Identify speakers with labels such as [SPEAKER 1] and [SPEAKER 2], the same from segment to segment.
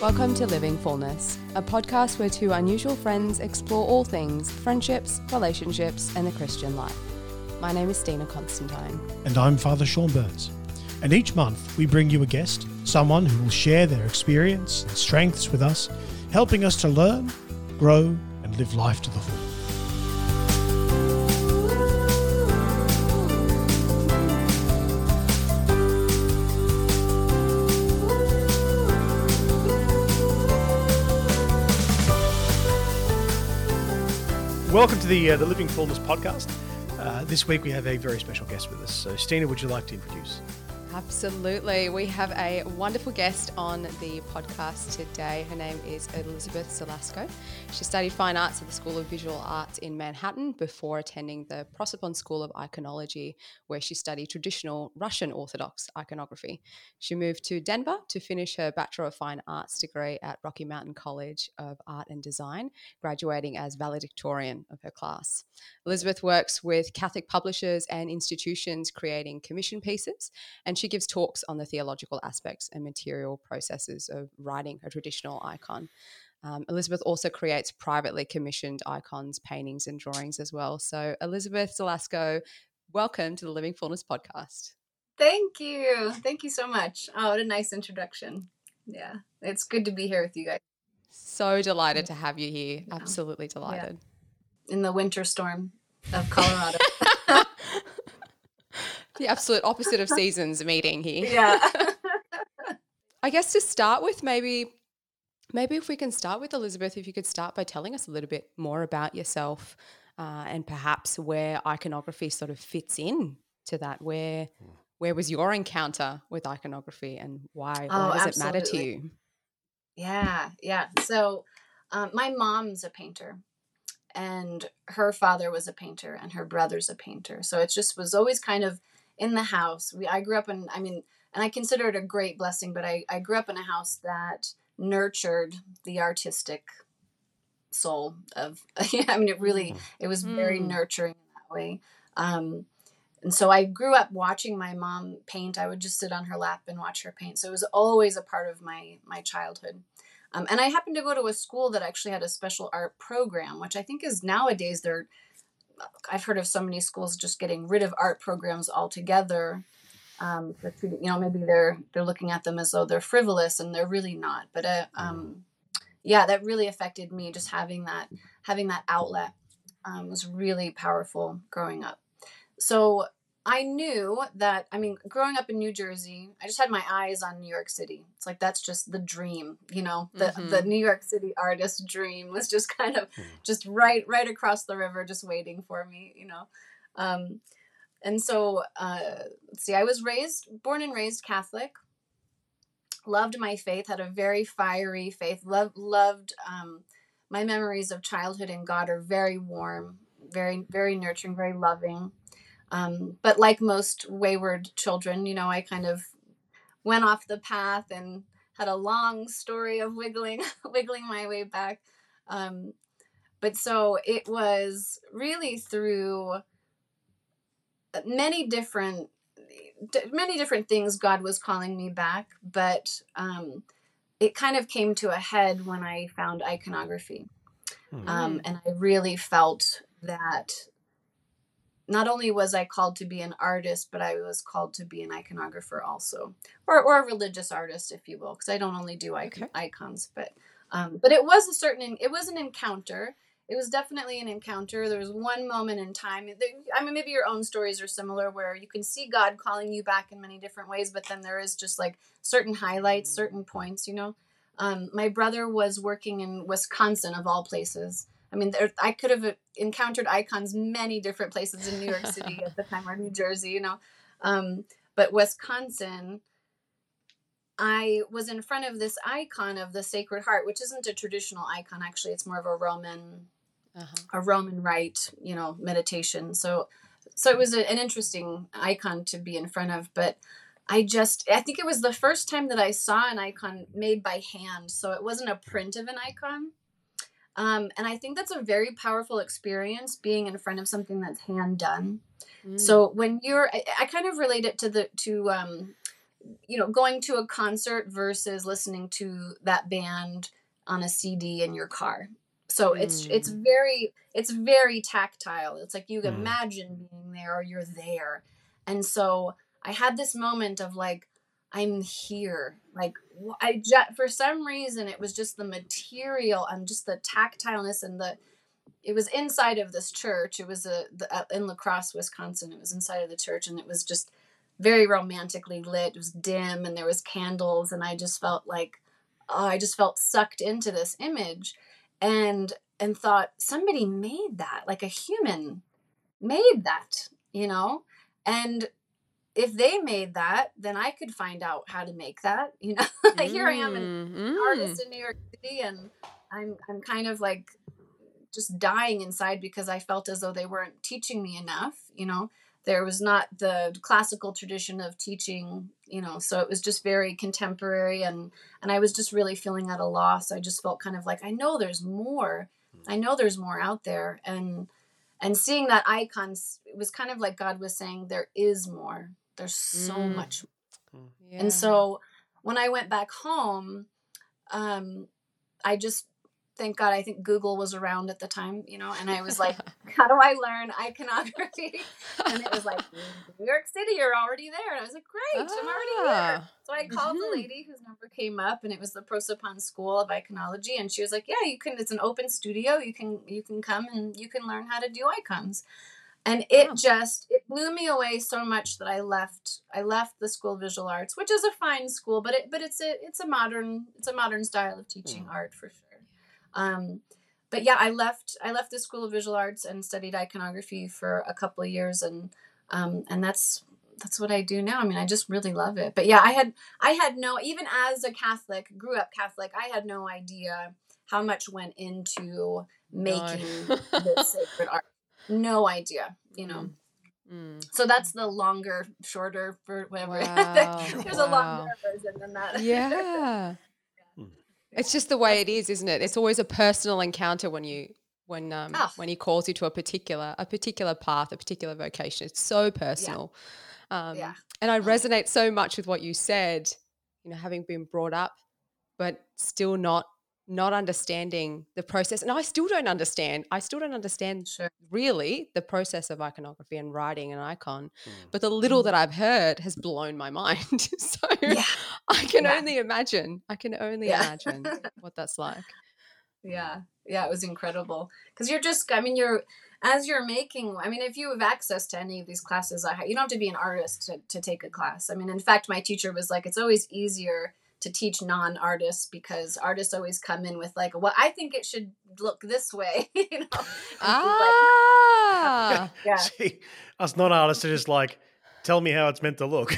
[SPEAKER 1] Welcome to Living Fullness, a podcast where two unusual friends explore all things friendships, relationships, and the Christian life. My name is Stina Constantine.
[SPEAKER 2] And I'm Father Sean Burns. And each month we bring you a guest, someone who will share their experience and strengths with us, helping us to learn, grow, and live life to the full. Welcome to the uh, the Living Fullness podcast. Uh, this week we have a very special guest with us. So, Stina, would you like to introduce?
[SPEAKER 1] Absolutely. We have a wonderful guest on the podcast today. Her name is Elizabeth Zelasko. She studied fine arts at the School of Visual Arts in Manhattan before attending the Prosopon School of Iconology, where she studied traditional Russian Orthodox iconography. She moved to Denver to finish her Bachelor of Fine Arts degree at Rocky Mountain College of Art and Design, graduating as valedictorian of her class. Elizabeth works with Catholic publishers and institutions creating commission pieces, and she gives talks on the theological aspects and material processes of writing a traditional icon. Um, Elizabeth also creates privately commissioned icons, paintings, and drawings as well. So, Elizabeth Zelasko, welcome to the Living Fullness podcast.
[SPEAKER 3] Thank you. Thank you so much. Oh, what a nice introduction. Yeah, it's good to be here with you guys.
[SPEAKER 1] So delighted to have you here. Yeah. Absolutely delighted.
[SPEAKER 3] Yeah. In the winter storm of Colorado.
[SPEAKER 1] the absolute opposite of seasons meeting here.
[SPEAKER 3] Yeah.
[SPEAKER 1] I guess to start with, maybe maybe if we can start with Elizabeth, if you could start by telling us a little bit more about yourself uh, and perhaps where iconography sort of fits in to that. Where where was your encounter with iconography and why?
[SPEAKER 3] Oh,
[SPEAKER 1] why does
[SPEAKER 3] absolutely.
[SPEAKER 1] it matter to you?
[SPEAKER 3] Yeah, yeah. So um, my mom's a painter and her father was a painter and her brother's a painter. So it just was always kind of in the house. We I grew up in I mean, and I consider it a great blessing, but I, I grew up in a house that nurtured the artistic soul of I mean it really it was very
[SPEAKER 1] Mm.
[SPEAKER 3] nurturing in that way. Um and so I grew up watching my mom paint. I would just sit on her lap and watch her paint. So it was always a part of my my childhood. Um, and I happened to go to a school that actually had a special art program, which I think is nowadays they're. I've heard of so many schools just getting rid of art programs altogether. Um, you know, maybe they're they're looking at them as though they're frivolous, and they're really not. But uh, um, yeah, that really affected me. Just having that having that outlet um, was really powerful growing up. So I knew that, I mean, growing up in New Jersey, I just had my eyes on New York City. It's like that's just the dream, you know, the,
[SPEAKER 1] Mhm.
[SPEAKER 3] the New York City artist dream was just kind of just right right across the river, just waiting for me, you know. Um, and so, uh, let's see, I was raised, born and raised Catholic. Loved my faith, had a very fiery faith. Loved loved um, my memories of childhood and God are very warm, very very nurturing, very loving. Um, but like most wayward children, you know, I kind of went off the path and had a long story of wiggling, wiggling my way back. Um, but so it was really through many different, many different things God was calling me back, but um, it kind of came to a head when I found iconography. Um, and I really felt that not only was I called to be an artist, but I was called to be an iconographer also, or, or a religious artist, if you will, because I don't only do icon-
[SPEAKER 1] Okay.
[SPEAKER 3] icons, but um, but it was a certain, it was an encounter. It was definitely an encounter. There was one moment in time. I mean, maybe your own stories are similar, where you can see God calling you back in many different ways, but then there is just like certain highlights, certain points, you know. Um, my brother was working in Wisconsin, of all places. I mean, there, I could have encountered icons many different places in New York City at the time, or New Jersey, you know. Um, but Wisconsin, I was in front of this icon of the Sacred Heart, which isn't a traditional icon. Actually, it's more of a Roman,
[SPEAKER 1] Uh-huh.
[SPEAKER 3] a Roman rite, you know, meditation. So, so it was a, an interesting icon to be in front of. But I just, I think it was the first time that I saw an icon made by hand. So it wasn't a print of an icon. Um, and I think that's a very powerful experience being in front of something that's hand done.
[SPEAKER 1] Mm.
[SPEAKER 3] So when you're, I, I kind of relate it to the to um, you know going to a concert versus listening to that band on a cd in your car so it's it's very it's very tactile it's like you
[SPEAKER 4] Mm.
[SPEAKER 3] imagine being there or you're there and so i had this moment of like i'm here. Like i just for some reason it was just the material and just the tactileness and the it was inside of this church. It was a the, uh, in La Crosse wisconsin it was inside of the church and it was just very romantically lit. It was dim and there was candles and i just felt like oh, i just felt sucked into this image and and thought somebody made that like a human made that you know? And if they made that then i could find out how to make that you know? Here i am an
[SPEAKER 1] Mm,
[SPEAKER 3] artist in new york city and i'm i'm kind of like just dying inside because i felt as though they weren't teaching me enough you know? There was not the classical tradition of teaching you know? So it was just very contemporary and and i was just really feeling at a loss. I just felt kind of like i know there's more. I know there's more out there and and seeing that icons it was kind of like god was saying there is more there's so
[SPEAKER 1] Mm.
[SPEAKER 3] much
[SPEAKER 1] Yeah.
[SPEAKER 3] and so when I went back home, um, I just thank God I think Google was around at the time, you know, and I was like, how do I learn iconography? And it was like, New York City, you're already there. And I was like, great, I'm already here.
[SPEAKER 1] Ah.
[SPEAKER 3] So I called
[SPEAKER 1] Mhm.
[SPEAKER 3] the lady whose number came up, and it was the Prosopon School of Iconology, and she was like, "Yeah, you can. It's an open studio. You can you can come and you can learn how to do icons." And it
[SPEAKER 1] Wow.
[SPEAKER 3] just it blew me away so much that I left. I left the School of Visual Arts, which is a fine school, but it but it's a it's a modern it's a modern style of teaching art for sure. Um, but yeah, I left I left the School of Visual Arts and studied iconography for a couple of years, and um, and that's that's what I do now. I mean, I just really love it. But yeah, I had I had no even as a Catholic, grew up Catholic, I had no idea how much went into making this sacred art. No idea, you know.
[SPEAKER 1] Mm.
[SPEAKER 3] So that's the longer, shorter, for whatever.
[SPEAKER 1] Wow.
[SPEAKER 3] There's a
[SPEAKER 1] Wow.
[SPEAKER 3] longer version than that.
[SPEAKER 1] Yeah. It's just the way it is, isn't it? It's always a personal encounter when you when um
[SPEAKER 3] Ah.
[SPEAKER 1] when he calls you to a particular a particular path, a particular vocation. It's so personal. Um
[SPEAKER 3] Yeah.
[SPEAKER 1] and I resonate so much with what you said, you know, having been brought up but still not not understanding the process. And I still don't understand. I still don't understand
[SPEAKER 3] Sure.
[SPEAKER 1] really the process of iconography and writing an icon.
[SPEAKER 4] Mm.
[SPEAKER 1] But the little
[SPEAKER 3] Mhm.
[SPEAKER 1] that I've heard has blown my mind. so
[SPEAKER 3] Yeah.
[SPEAKER 1] I can
[SPEAKER 3] Yeah.
[SPEAKER 1] only imagine. I can only
[SPEAKER 3] Yeah.
[SPEAKER 1] imagine what that's like.
[SPEAKER 3] Yeah, yeah, it was incredible because you're just, I mean, you're as you're making. I mean, if you have access to any of these classes, I you don't have to be an artist to, to take a class. I mean, in fact, my teacher was like, it's always easier to teach non-artists because artists always come in with like, well, I think it should look this way, you know. And she's like,
[SPEAKER 1] Ah,
[SPEAKER 3] yeah,
[SPEAKER 4] See, us non artists are just like, tell me how it's meant to look.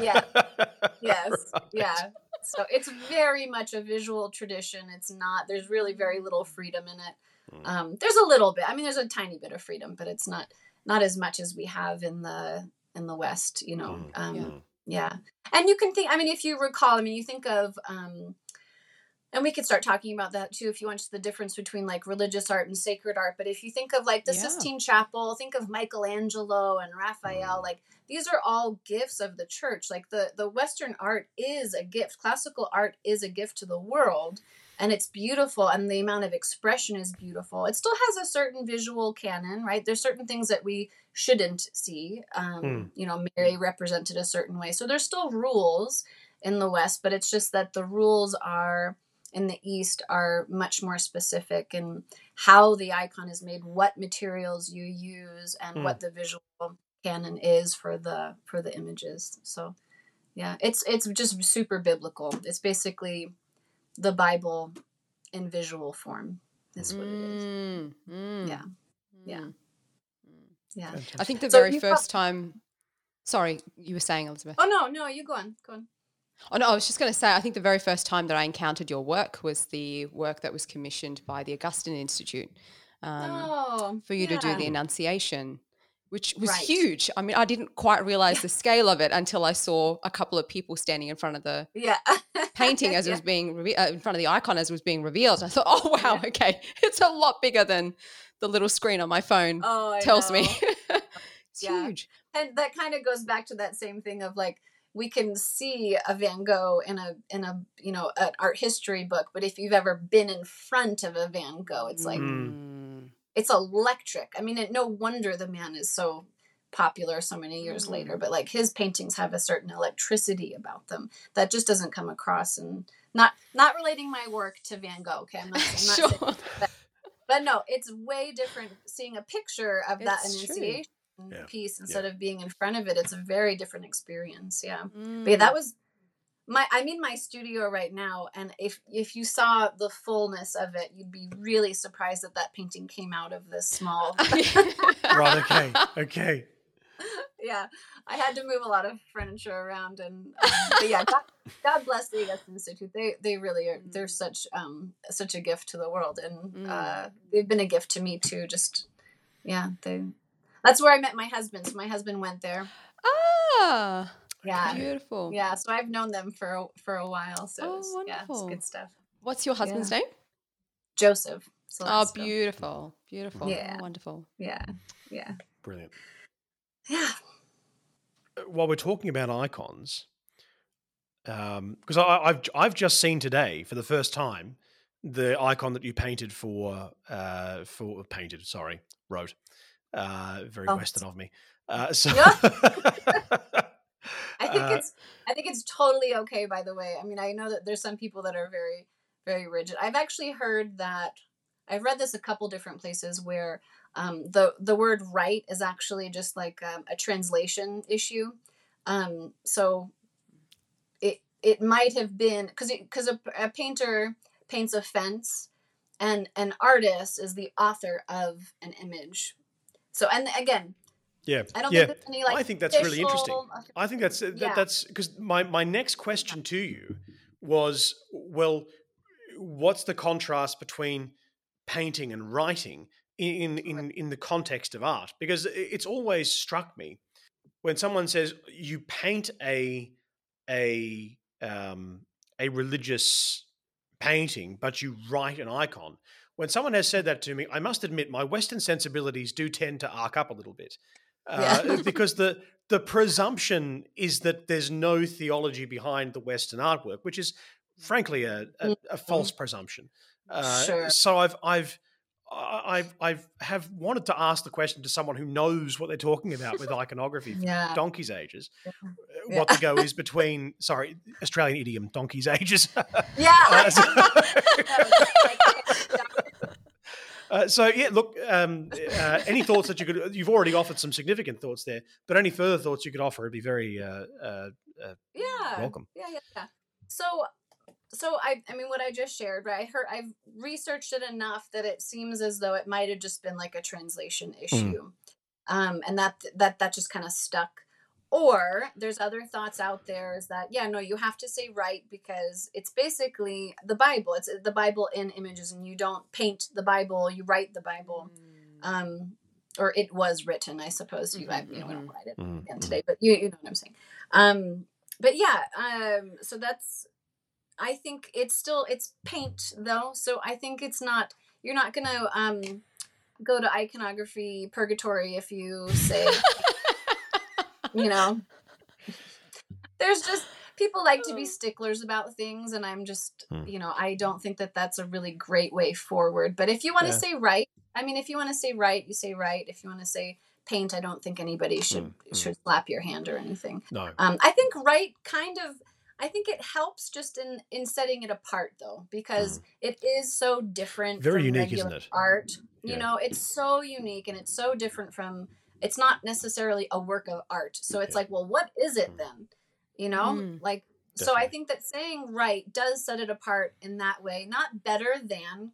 [SPEAKER 3] Yeah. yes,
[SPEAKER 4] Right.
[SPEAKER 3] yeah. So it's very much a visual tradition. It's not. There's really very little freedom in it.
[SPEAKER 4] Mm.
[SPEAKER 3] Um, there's a little bit. I mean, there's a tiny bit of freedom, but it's not not as much as we have in the in the West. You know.
[SPEAKER 4] Mm.
[SPEAKER 3] Um,
[SPEAKER 1] Yeah.
[SPEAKER 3] Yeah. And you can think. I mean, if you recall, I mean, you think of. Um, and we could start talking about that too if you want to the difference between like religious art and sacred art but if you think of like the
[SPEAKER 1] Yeah.
[SPEAKER 3] sistine chapel think of michelangelo and raphael like these are all gifts of the church like the the western art is a gift classical art is a gift to the world and it's beautiful and the amount of expression is beautiful. It still has a certain visual canon right? There's certain things that we shouldn't see um,
[SPEAKER 4] Hmm.
[SPEAKER 3] you know mary represented a certain way. So there's still rules in the west but it's just that the rules are in the east are much more specific in how the icon is made what materials you use and
[SPEAKER 4] Hmm.
[SPEAKER 3] what the visual canon is for the for the images. So yeah it's it's just super biblical. It's basically the bible in visual form is what it is
[SPEAKER 1] Mm, mm,
[SPEAKER 3] Yeah. Yeah.
[SPEAKER 1] mm, mm.
[SPEAKER 3] yeah
[SPEAKER 1] I think the
[SPEAKER 3] So
[SPEAKER 1] very
[SPEAKER 3] you prob-
[SPEAKER 1] first time. Sorry, you were saying Elizabeth.
[SPEAKER 3] oh no no you go on go on
[SPEAKER 1] Oh no, I was just going to say. I think the very first time that I encountered your work was the work that was commissioned by the Augustine Institute um,
[SPEAKER 3] oh
[SPEAKER 1] for you to do the Annunciation, which was
[SPEAKER 3] Right.
[SPEAKER 1] huge. I mean, I didn't quite realize the scale of it until I saw a couple of people standing in front of the
[SPEAKER 3] yeah
[SPEAKER 1] painting as it was being reve- uh, in front of the icon as it was being revealed. I thought, oh wow,
[SPEAKER 3] Yeah.
[SPEAKER 1] okay, it's a lot bigger than the little screen on my phone
[SPEAKER 3] oh I
[SPEAKER 1] tells me. it's
[SPEAKER 3] Yeah.
[SPEAKER 1] huge.
[SPEAKER 3] and that kind of goes back to that same thing of like we can see a Van Gogh in a in a you know an art history book, but if you've ever been in front of a Van Gogh, it's like
[SPEAKER 1] Mm.
[SPEAKER 3] It's electric. I mean, it, no wonder the man is so popular so many years later. But like his paintings have a certain electricity about them that just doesn't come across. And not not relating my work to Van Gogh. Okay, I'm not, I'm not saying
[SPEAKER 1] sure.
[SPEAKER 3] but no, it's way different seeing a picture of that
[SPEAKER 1] It's true.
[SPEAKER 3] Annunciation
[SPEAKER 4] Yeah.
[SPEAKER 3] piece instead of being in front of it. It's a very different experience. Yeah. But
[SPEAKER 1] Mm.
[SPEAKER 3] yeah, that was my I'm in my studio right now and if if you saw the fullness of it, you'd be really surprised that that painting came out of this small.
[SPEAKER 4] Right. Okay. Okay.
[SPEAKER 3] yeah. I had to move a lot of furniture around and um, but yeah, God, God bless the Augustine Institute. They they really are they're such um such a gift to the world and
[SPEAKER 1] Mm.
[SPEAKER 3] uh they've been a gift to me too just yeah, they that's where I met my husband. So my husband went there.
[SPEAKER 1] ah,
[SPEAKER 3] Yeah.
[SPEAKER 1] beautiful.
[SPEAKER 3] Yeah, so I've known them for a, for a while. So
[SPEAKER 1] Oh,
[SPEAKER 3] it's, yeah, it's
[SPEAKER 1] wonderful.
[SPEAKER 3] good stuff.
[SPEAKER 1] What's your husband's name?
[SPEAKER 3] Joseph.
[SPEAKER 1] Oh, beautiful, beautiful.
[SPEAKER 3] Yeah.
[SPEAKER 1] Wonderful.
[SPEAKER 3] Yeah, yeah,
[SPEAKER 4] Brilliant.
[SPEAKER 3] yeah.
[SPEAKER 4] Uh, While we're talking about icons, because I I've I've just seen today for the first time the icon that you painted for uh for painted sorry wrote uh very
[SPEAKER 3] Oh.
[SPEAKER 4] western of me uh so
[SPEAKER 3] I think
[SPEAKER 4] Uh,
[SPEAKER 3] it's I think it's totally okay. By the way, I mean I know that there's some people that are very very rigid. I've actually heard that I've read this a couple different places where um, the the word right is actually just like um, a translation issue. Um, so it it might have been because because a, a painter paints a fence, and an artist is the author of an image. So and again,
[SPEAKER 4] yeah
[SPEAKER 3] I don't
[SPEAKER 4] yeah
[SPEAKER 3] think there's any like
[SPEAKER 4] I think that's really interesting. I think that's uh, that,
[SPEAKER 3] Yeah.
[SPEAKER 4] that's because my my next question to you was well, what's the contrast between painting and writing in in in the context of art? Because it's always struck me when someone says you paint a a um, a religious painting, but you write an icon. When someone has said that to me, I must admit my Western sensibilities do tend to arc up a little bit uh,
[SPEAKER 3] Yeah.
[SPEAKER 4] because the the presumption is that there's no theology behind the Western artwork, which is frankly a, a, a false presumption. Uh,
[SPEAKER 3] Mm-hmm. Sure.
[SPEAKER 4] So I've I've I've I've have wanted to ask the question to someone who knows what they're talking about with iconography for
[SPEAKER 3] Yeah.
[SPEAKER 4] donkey's ages.
[SPEAKER 3] Yeah.
[SPEAKER 4] uh, What the go is between sorry Australian idiom donkey's ages.
[SPEAKER 3] Yeah.
[SPEAKER 4] Uh, so- Uh, so yeah, look. Um, uh, any thoughts that you could? You've already offered some significant thoughts there, but any further thoughts you could offer would be very uh, uh,
[SPEAKER 3] yeah.
[SPEAKER 4] welcome.
[SPEAKER 3] Yeah, yeah, yeah. So, so I, I mean, what I just shared, right? I heard, I've researched it enough that it seems as though it might have just been like a translation issue, um, and that that that just kind of stuck. Or there's other thoughts out there is that yeah, no, you have to say right because it's basically the Bible. It's the Bible in images, and you don't paint the Bible, you write the Bible. Um, or it was written, I suppose. You, I, you know, we don't write it
[SPEAKER 4] Mhm,
[SPEAKER 3] again
[SPEAKER 4] mhm.
[SPEAKER 3] today, but you, you know what I'm saying. Um, but yeah, um, so that's. I think it's still it's paint though, so I think it's not. You're not gonna um, go to iconography purgatory if you say, you know. There's just people like to be sticklers about things, and I'm just,
[SPEAKER 4] Hmm.
[SPEAKER 3] you know, I don't think that that's a really great way forward. But if you want to
[SPEAKER 4] Yeah.
[SPEAKER 3] say right, I mean, if you want to say right, you say right. If you want to say paint, I don't think anybody should
[SPEAKER 4] Mm, mm.
[SPEAKER 3] should slap your hand or anything.
[SPEAKER 4] No,
[SPEAKER 3] Um, I think right kind of I think it helps just in in setting it apart though because it is so different.
[SPEAKER 4] Very
[SPEAKER 3] from
[SPEAKER 4] unique, isn't it?
[SPEAKER 3] Art, you know, it's so unique and it's so different from. It's not necessarily a work of art, so it's
[SPEAKER 4] Yeah.
[SPEAKER 3] like, well, what is it
[SPEAKER 4] Mm.
[SPEAKER 3] then? You know,
[SPEAKER 1] Mm.
[SPEAKER 3] like so. I think that saying right does set it apart in that way, not better than,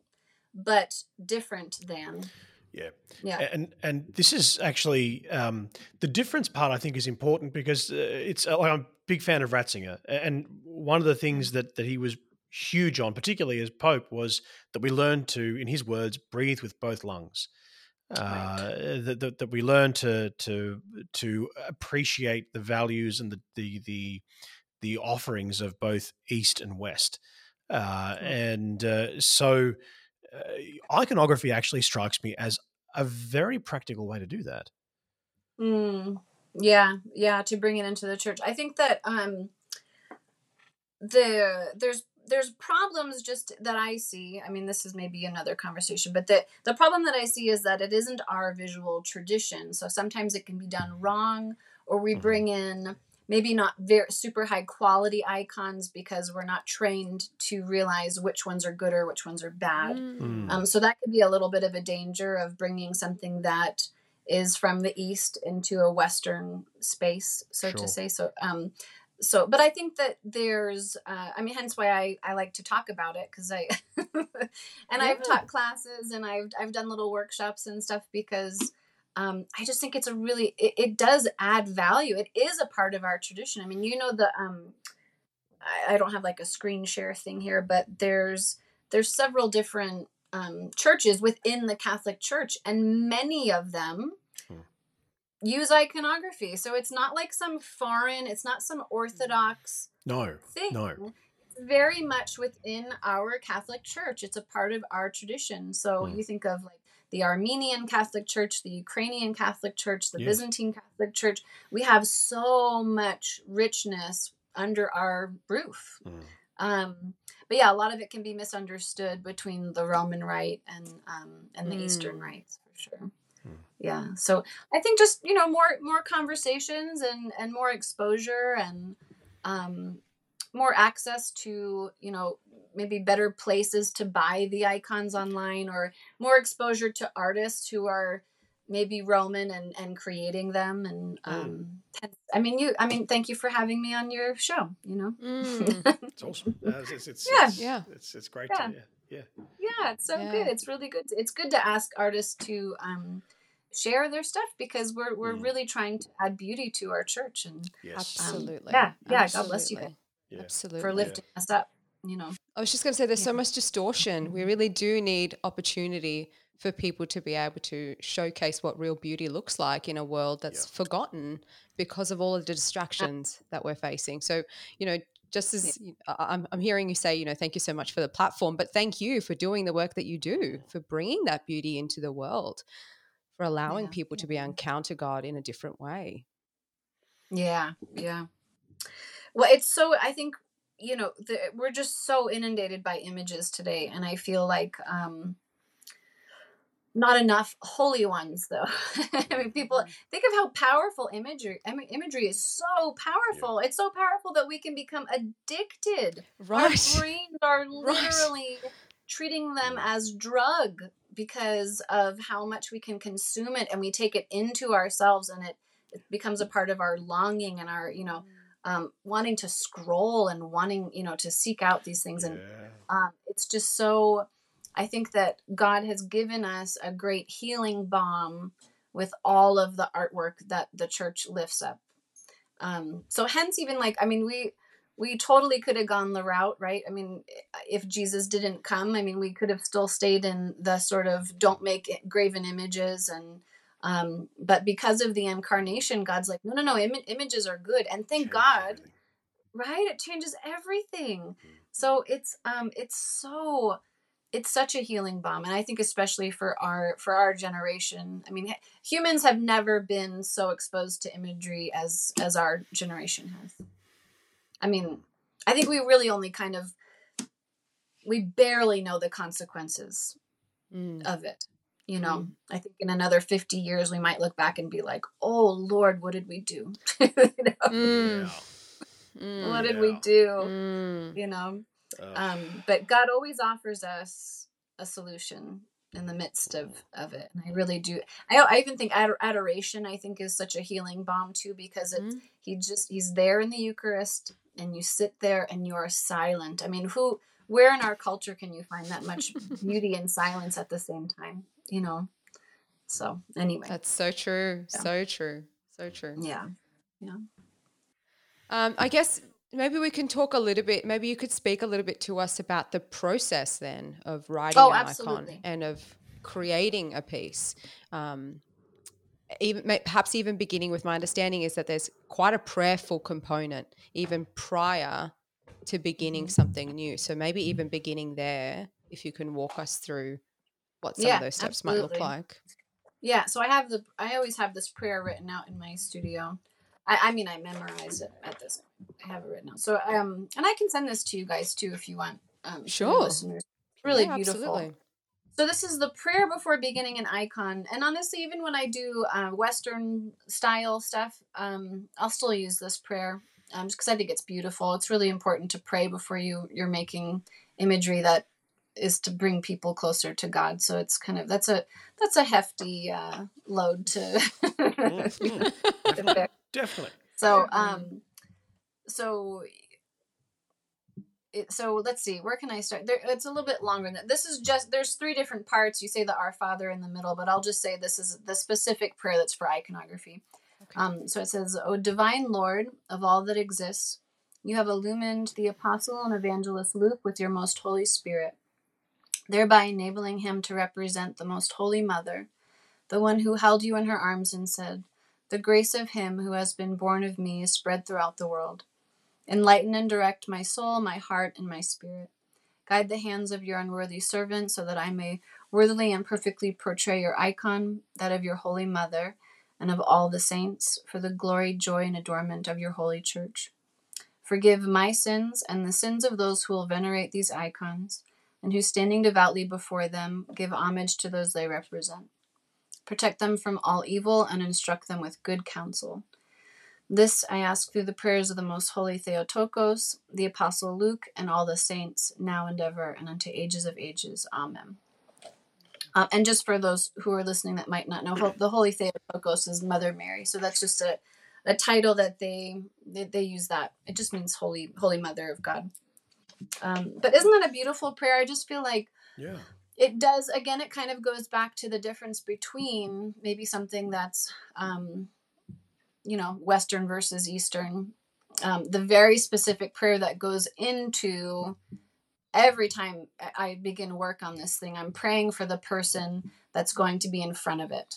[SPEAKER 3] but different than.
[SPEAKER 4] yeah,
[SPEAKER 3] Yeah.
[SPEAKER 4] and and this is actually um, the difference part. I think is important because uh, it's uh, like I'm a big fan of Ratzinger, and one of the things that that he was huge on, particularly as Pope, was that we learned to, in his words, breathe with both lungs. Uh, that, that, that we learn to to to appreciate the values and the the the, the offerings of both East and West, uh, and uh, so uh, iconography actually strikes me as a very practical way to do that.
[SPEAKER 3] Mm. Yeah, yeah, to bring it into the church. I think that um the there's there's problems just that I see. I mean, this is maybe another conversation, but the the problem that I see is that it isn't our visual tradition. So sometimes it can be done wrong, or we
[SPEAKER 4] Mhm.
[SPEAKER 3] bring in maybe not very super high quality icons because we're not trained to realize which ones are good or which ones are bad.
[SPEAKER 1] Mm.
[SPEAKER 3] Um, so that could be a little bit of a danger of bringing something that is from the east into a western space, so
[SPEAKER 4] Sure.
[SPEAKER 3] to say. So, um, so, but I think that there's, uh, I mean, hence why I, I like to talk about it because I, and I've taught classes and I've I've done little workshops and stuff because. Um, I just think it's a really it, it does add value. It is a part of our tradition. I mean, you know the um, I, I don't have like a screen share thing here, but there's there's several different um, churches within the Catholic Church, and many of them. Use iconography. So it's not like some foreign, it's not some orthodox
[SPEAKER 4] No,
[SPEAKER 3] thing.
[SPEAKER 4] no.
[SPEAKER 3] It's very much within our Catholic Church. It's a part of our tradition. So
[SPEAKER 4] Hmm.
[SPEAKER 3] you think of like the Armenian Catholic Church, the Ukrainian Catholic Church, the
[SPEAKER 4] Yes.
[SPEAKER 3] Byzantine Catholic Church. We have so much richness under our roof.
[SPEAKER 4] Mm.
[SPEAKER 3] Um, but yeah, a lot of it can be misunderstood between the Roman Rite and um, and the Eastern
[SPEAKER 1] Mm.
[SPEAKER 3] rites for sure.
[SPEAKER 4] Mm.
[SPEAKER 3] Yeah, so I think just you know more more conversations and and more exposure and um, more access to you know maybe better places to buy the icons online or more exposure to artists who are maybe Roman and and creating them and um, I mean you I mean thank you for having me on your show. You know.
[SPEAKER 1] Mm.
[SPEAKER 4] It's awesome. Uh, it's, it's, it's,
[SPEAKER 3] Yeah.
[SPEAKER 4] it's,
[SPEAKER 1] Yeah.
[SPEAKER 4] It's, it's great.
[SPEAKER 3] Yeah.
[SPEAKER 4] To, yeah. Yeah.
[SPEAKER 3] Yeah, it's so
[SPEAKER 1] Yeah.
[SPEAKER 3] good. It's really good. It's good to ask artists to um, share their stuff because we're we're
[SPEAKER 4] Mm.
[SPEAKER 3] really trying to add beauty to our church and
[SPEAKER 4] Yes.
[SPEAKER 1] Absolutely.
[SPEAKER 3] yeah, yeah, God bless you
[SPEAKER 1] Absolutely.
[SPEAKER 4] Yeah.
[SPEAKER 1] Absolutely.
[SPEAKER 3] for lifting us up. You know.
[SPEAKER 1] I was just going to say there's so much distortion. We really do need opportunity for people to be able to showcase what real beauty looks like in a world that's
[SPEAKER 4] Yeah.
[SPEAKER 1] forgotten because of all of the distractions that we're facing. So, you know, just as I'm, I'm hearing you say, you know, thank you so much for the platform, but thank you for doing the work that you do, for bringing that beauty into the world, for allowing
[SPEAKER 3] Yeah,
[SPEAKER 1] people to be encounter God in a different way.
[SPEAKER 3] Yeah, yeah. Well, it's so. I think you know the, we're just so inundated by images today, and I feel like um, not enough holy ones, though. I mean, people think of how powerful imagery. I mean, imagery is so powerful. It's so powerful that we can become addicted.
[SPEAKER 1] Right.
[SPEAKER 3] Our brains are
[SPEAKER 1] Right.
[SPEAKER 3] literally treating them as drug because of how much we can consume it, and we take it into ourselves, and it it becomes a part of our longing and our you know um, wanting to scroll and wanting you know to seek out these things and um, it's just so i think that god has given us a great healing balm with all of the artwork that the church lifts up. Um, so hence even like i mean we we totally could have gone the route right? I mean if jesus didn't come i mean we could have still stayed in the sort of don't make graven images and um, but because of the incarnation god's like no no no Im- images are good. And thank
[SPEAKER 4] Changes
[SPEAKER 3] god
[SPEAKER 4] everything.
[SPEAKER 3] right? It changes everything. So it's um it's so it's such a healing balm and i think especially for our for our generation i mean humans have never been so exposed to imagery as as our generation has i mean i think we really only kind of we barely know the consequences
[SPEAKER 1] Mm.
[SPEAKER 3] of it you know i think in another 50 years we might look back and be like oh lord what did we do you know?
[SPEAKER 1] Mm. Mm.
[SPEAKER 3] what did
[SPEAKER 4] Yeah.
[SPEAKER 3] we do
[SPEAKER 1] Mm.
[SPEAKER 3] you know
[SPEAKER 4] Uh,
[SPEAKER 3] um, but god always offers us a solution in the midst of of it and i really do i, I even think ador- adoration i think is such a healing balm too because it's
[SPEAKER 1] Mhm.
[SPEAKER 3] he just he's there in the eucharist and you sit there and you are silent i mean who where in our culture can you find that much beauty and silence at the same time you know so anyway
[SPEAKER 1] That's so true.
[SPEAKER 3] Yeah.
[SPEAKER 1] So true. So true.
[SPEAKER 3] Yeah yeah
[SPEAKER 1] Um, I guess maybe we can talk a little bit. Maybe you could speak a little bit to us about the process then of writing
[SPEAKER 3] Oh,
[SPEAKER 1] an icon and of creating a piece. Um, even perhaps even beginning with my understanding is that there's quite a prayerful component even prior to beginning
[SPEAKER 3] Mm-hmm.
[SPEAKER 1] something new. So maybe even beginning there, if you can walk us through what some
[SPEAKER 3] Yeah,
[SPEAKER 1] of those steps might look like.
[SPEAKER 3] yeah, so I have the I always have this prayer written out in my studio. I, I mean I memorize it at this I have it written out. So um and I can send this to you guys too if you want. Um
[SPEAKER 1] Sure.
[SPEAKER 3] listeners. Really
[SPEAKER 1] Yeah,
[SPEAKER 3] beautiful.
[SPEAKER 1] absolutely.
[SPEAKER 3] So this is the prayer before beginning an icon, and honestly, even when I do uh, Western style stuff, um, I'll still use this prayer um, just because I think it's beautiful. It's really important to pray before you you're making imagery that is to bring people closer to God. So it's kind of that's a that's a hefty uh, load to.
[SPEAKER 4] Definitely. Definitely.
[SPEAKER 3] so
[SPEAKER 1] Mhm.
[SPEAKER 3] um, so it, so let's see where can i start there it's a little bit longer than that this is just there's three different parts you say the our father in the middle but i'll just say this is the specific prayer that's for iconography
[SPEAKER 1] Okay.
[SPEAKER 3] um, so it says o divine lord of all that exists you have illumined the apostle and evangelist luke with your most holy spirit thereby enabling him to represent the most holy mother the one who held you in her arms and said the grace of him who has been born of me is spread throughout the world Enlighten and direct my soul, my heart, and my spirit. Guide the hands of your unworthy servant so that I may worthily and perfectly portray your icon, that of your holy mother, and of all the saints, for the glory, joy, and adornment of your holy church. Forgive my sins and the sins of those who will venerate these icons, and who, standing devoutly before them, give homage to those they represent. Protect them from all evil and instruct them with good counsel. This I ask through the prayers of the most holy Theotokos, the Apostle Luke, and all the saints, now and ever, and unto ages of ages. Amen. Um, and just for those who are listening that might not know, the Holy Theotokos is Mother Mary. So that's just a, a title that they, they they use that. It just means Holy Holy Mother of God. Um, but isn't that a beautiful prayer? I just feel like
[SPEAKER 4] Yeah.
[SPEAKER 3] it does again it kind of goes back to the difference between maybe something that's um you know western versus eastern um, the very specific prayer that goes into every time I- i begin work on this thing i'm praying for the person that's going to be in front of it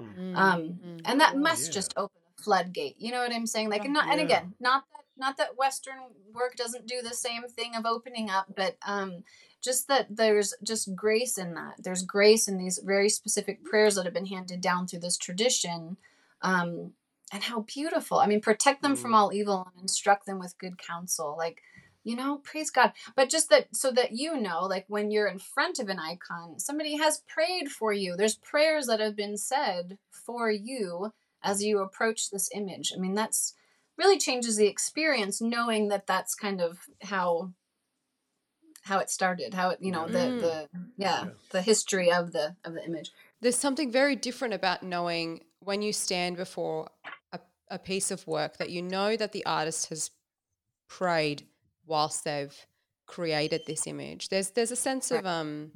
[SPEAKER 1] Mm,
[SPEAKER 3] um
[SPEAKER 1] mm.
[SPEAKER 3] and that must
[SPEAKER 4] yeah.
[SPEAKER 3] just open a floodgate you know what i'm saying like and, not, and again not that not that western work doesn't do the same thing of opening up but um just that there's just grace in that. There's grace in these very specific prayers that have been handed down through this tradition um and how beautiful. I mean protect them from
[SPEAKER 4] Mm.
[SPEAKER 3] all evil and instruct them with good counsel. Like you know praise god. But just that so that you know like when you're in front of an icon somebody has prayed for you. There's prayers that have been said for you as you approach this image. I mean that's really changes the experience knowing that that's kind of how how it started how it you know the
[SPEAKER 1] Mm.
[SPEAKER 3] the yeah
[SPEAKER 4] Yeah.
[SPEAKER 3] the history of the of the image
[SPEAKER 1] There's something very different about knowing when you stand before a, a piece of work that you know that the artist has prayed whilst they've created this image. There's there's a sense of um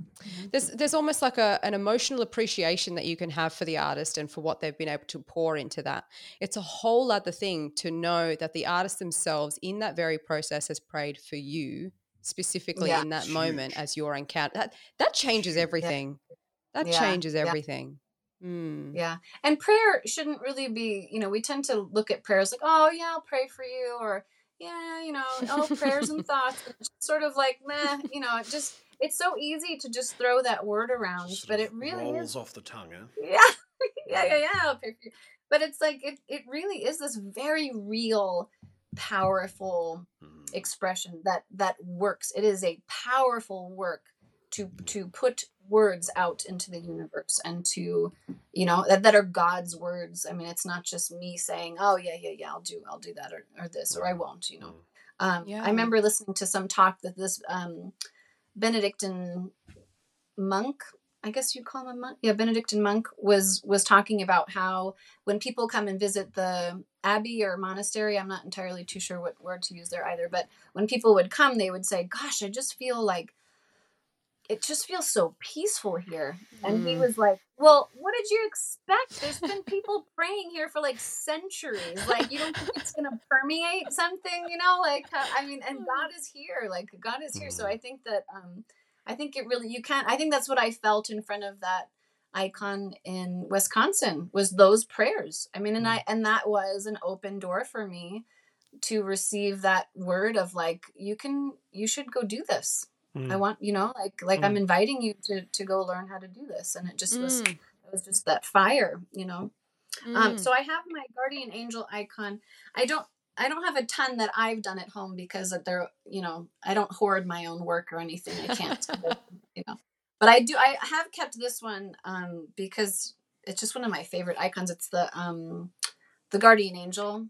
[SPEAKER 1] there's there's almost like a, an emotional appreciation that you can have for the artist and for what they've been able to pour into that. It's a whole other thing to know that the artist themselves in that very process has prayed for you specifically
[SPEAKER 3] Yeah.
[SPEAKER 1] in that
[SPEAKER 4] Huge.
[SPEAKER 1] moment as your encounter. That that changes everything. That
[SPEAKER 3] Yeah,
[SPEAKER 1] changes
[SPEAKER 3] yeah.
[SPEAKER 1] everything. Mm.
[SPEAKER 3] Yeah. And prayer shouldn't really be, you know, we tend to look at prayers like, oh, yeah, I'll pray for you, or, yeah, you know, oh, prayers and thoughts. Sort of like, meh, you know, just, it's so easy to just throw that word around, but it really
[SPEAKER 4] rolls
[SPEAKER 3] is.
[SPEAKER 4] off the tongue, huh?
[SPEAKER 3] Yeah. yeah, yeah, yeah, I'll pray for you. But it's like, it, it really is this very real, powerful
[SPEAKER 4] Mm.
[SPEAKER 3] expression that that works it is a powerful work to to put words out into the universe and to you know that, that are god's words. I mean it's not just me saying oh yeah yeah yeah i'll do i'll do that or, or this or i won't you know. Um,
[SPEAKER 1] Yeah.
[SPEAKER 3] i remember listening to some talk that this um, benedictine monk i guess you call him a monk? Yeah benedictine monk was was talking about how when people come and visit the abbey or monastery i'm not entirely too sure what word to use there either but when people would come they would say gosh i just feel like it just feels so peaceful here. And he
[SPEAKER 1] Mm.
[SPEAKER 3] was like well what did you expect? There's been people praying here for like centuries. Like you don't think it's going to permeate something you know? Like i mean and god is here. Like god is here. So i think that um i think it really you can't i think that's what i felt in front of that icon in wisconsin was those prayers. I mean and i and that was an open door for me to receive that word of like you can you should go do this
[SPEAKER 4] Mm.
[SPEAKER 3] i want you know like like i'm inviting you to to go learn how to do this and it just was
[SPEAKER 1] Mm.
[SPEAKER 3] It was just that fire, you know. Um,
[SPEAKER 1] Mm.
[SPEAKER 3] so I have my guardian angel icon. I don't I don't have a ton that I've done at home because they're you know I don't hoard my own work or anything. I can't, you know. But I do. I have kept this one um, because it's just one of my favorite icons. It's the um, the guardian angel.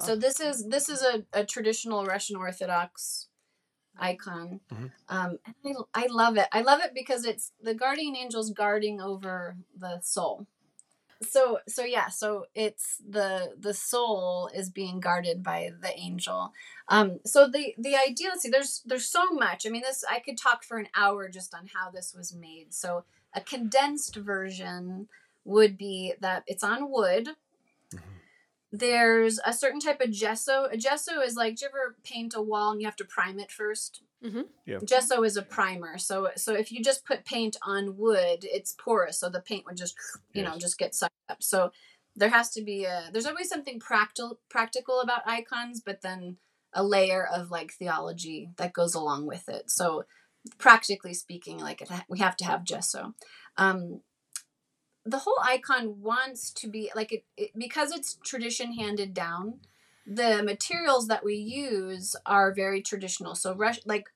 [SPEAKER 3] So this is this is a, a traditional Russian Orthodox icon.
[SPEAKER 4] Mhm.
[SPEAKER 3] Um, and I, I love it. I love it because it's the guardian angels guarding over the soul. So so yeah, so it's the the soul is being guarded by the angel. Um, so the the idea, let's see, there's there's so much. I mean, this I could talk for an hour just on how this was made. So a condensed version would be that it's on wood there's a certain type of gesso. A gesso is like, do you ever paint a wall and you have to prime it 1st
[SPEAKER 1] Mhm.
[SPEAKER 4] Yeah.
[SPEAKER 3] Gesso is a primer. So so if you just put paint on wood, it's porous, so the paint would just you know just get sucked up. So there has to be a there's always something practical practical about icons, but then a layer of like theology that goes along with it. So practically speaking, like it ha- we have to have gesso. Um, the whole icon wants to be like it, it because it's tradition handed down the materials that we use are very traditional. So Rus- like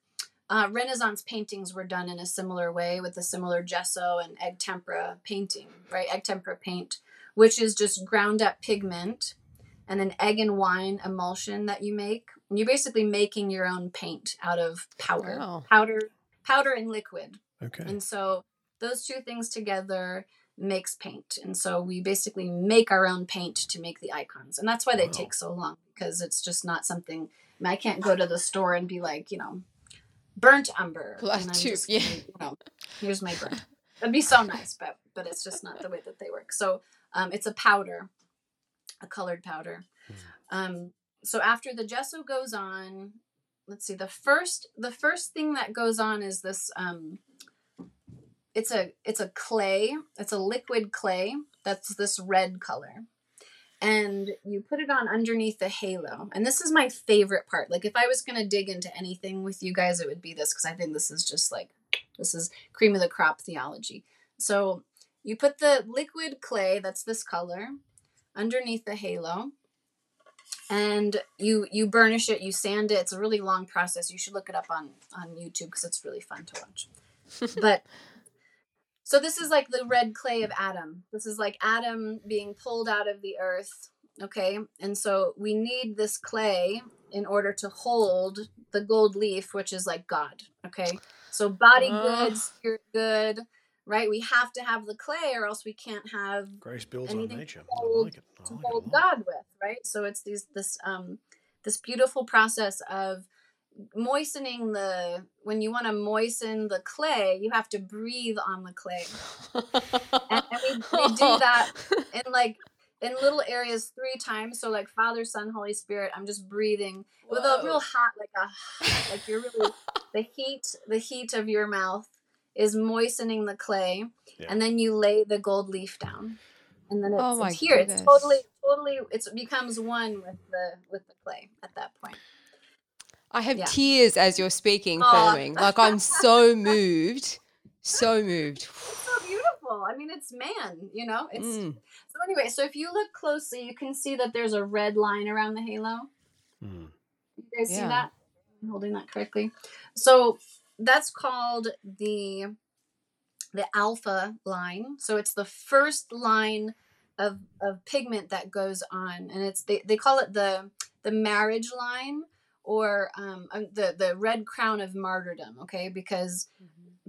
[SPEAKER 3] uh, renaissance paintings were done in a similar way with a similar gesso and egg tempera painting right? Egg tempera paint which is just ground up pigment and an egg and wine emulsion that you make. And you're basically making your own paint out of powder.
[SPEAKER 1] Wow.
[SPEAKER 3] powder powder and liquid.
[SPEAKER 4] Okay.
[SPEAKER 3] and so those two things together makes paint. And so we basically make our own paint to make the icons. And that's why they
[SPEAKER 4] Wow.
[SPEAKER 3] take so long because it's just not something I, mean, I can't go to the store and be like, you know, burnt umber.
[SPEAKER 1] Black
[SPEAKER 3] and I'm
[SPEAKER 1] tube,
[SPEAKER 3] just
[SPEAKER 1] yeah.
[SPEAKER 3] gonna, you know, here's my burnt. That'd be so nice, but but it's just not the way that they work. So um, it's a powder, a colored powder. Um, so after the gesso goes on, let's see. The first the first thing that goes on is this. Um, it's a it's a clay. It's a liquid clay that's this red color, and you put it on underneath the halo. And this is my favorite part. Like if I was gonna dig into anything with you guys, it would be this because I think this is just like this is cream of the crop theology. So you put the liquid clay that's this color underneath the halo and you you burnish it you sand it it's a really long process you should look it up on on youtube because it's really fun to watch but so this is like the red clay of adam this is like adam being pulled out of the earth okay and so we need this clay in order to hold the gold leaf which is like god okay so body
[SPEAKER 1] Ugh.
[SPEAKER 3] good spirit good right we have to have the clay or else we can't have
[SPEAKER 4] Grace builds on
[SPEAKER 3] anything
[SPEAKER 4] nature.
[SPEAKER 3] hold-
[SPEAKER 4] I like it. I
[SPEAKER 3] to
[SPEAKER 4] like it
[SPEAKER 3] hold
[SPEAKER 4] lot.
[SPEAKER 3] God with, right? So it's these this um this beautiful process of moistening the when you want to moisten the clay, you have to breathe on the clay. And, and we, we do that in like in little areas three times. So like Father, Son, Holy Spirit, I'm just breathing with a real hot, like a like you're really the heat, the heat of your mouth is moistening the clay,
[SPEAKER 4] Yeah.
[SPEAKER 3] and then you lay the gold leaf down, and then it's,
[SPEAKER 1] Oh
[SPEAKER 3] it's here.
[SPEAKER 1] goodness.
[SPEAKER 3] It's totally, totally. It's it becomes one with the with the clay at that point.
[SPEAKER 1] I have
[SPEAKER 3] Yeah.
[SPEAKER 1] tears as you're speaking,
[SPEAKER 3] Aw.
[SPEAKER 1] filming. Like I'm so moved, so moved.
[SPEAKER 3] It's so beautiful. I mean, it's man. You know, it's
[SPEAKER 1] Mm.
[SPEAKER 3] so anyway. So if you look closely, you can see that there's a red line around the halo.
[SPEAKER 4] Mm.
[SPEAKER 3] You guys see that? I'm holding that correctly. So that's called the the alpha line. So it's the first line of of pigment that goes on, and it's they, they call it the the marriage line or um, uh, the the red crown of martyrdom. Okay, because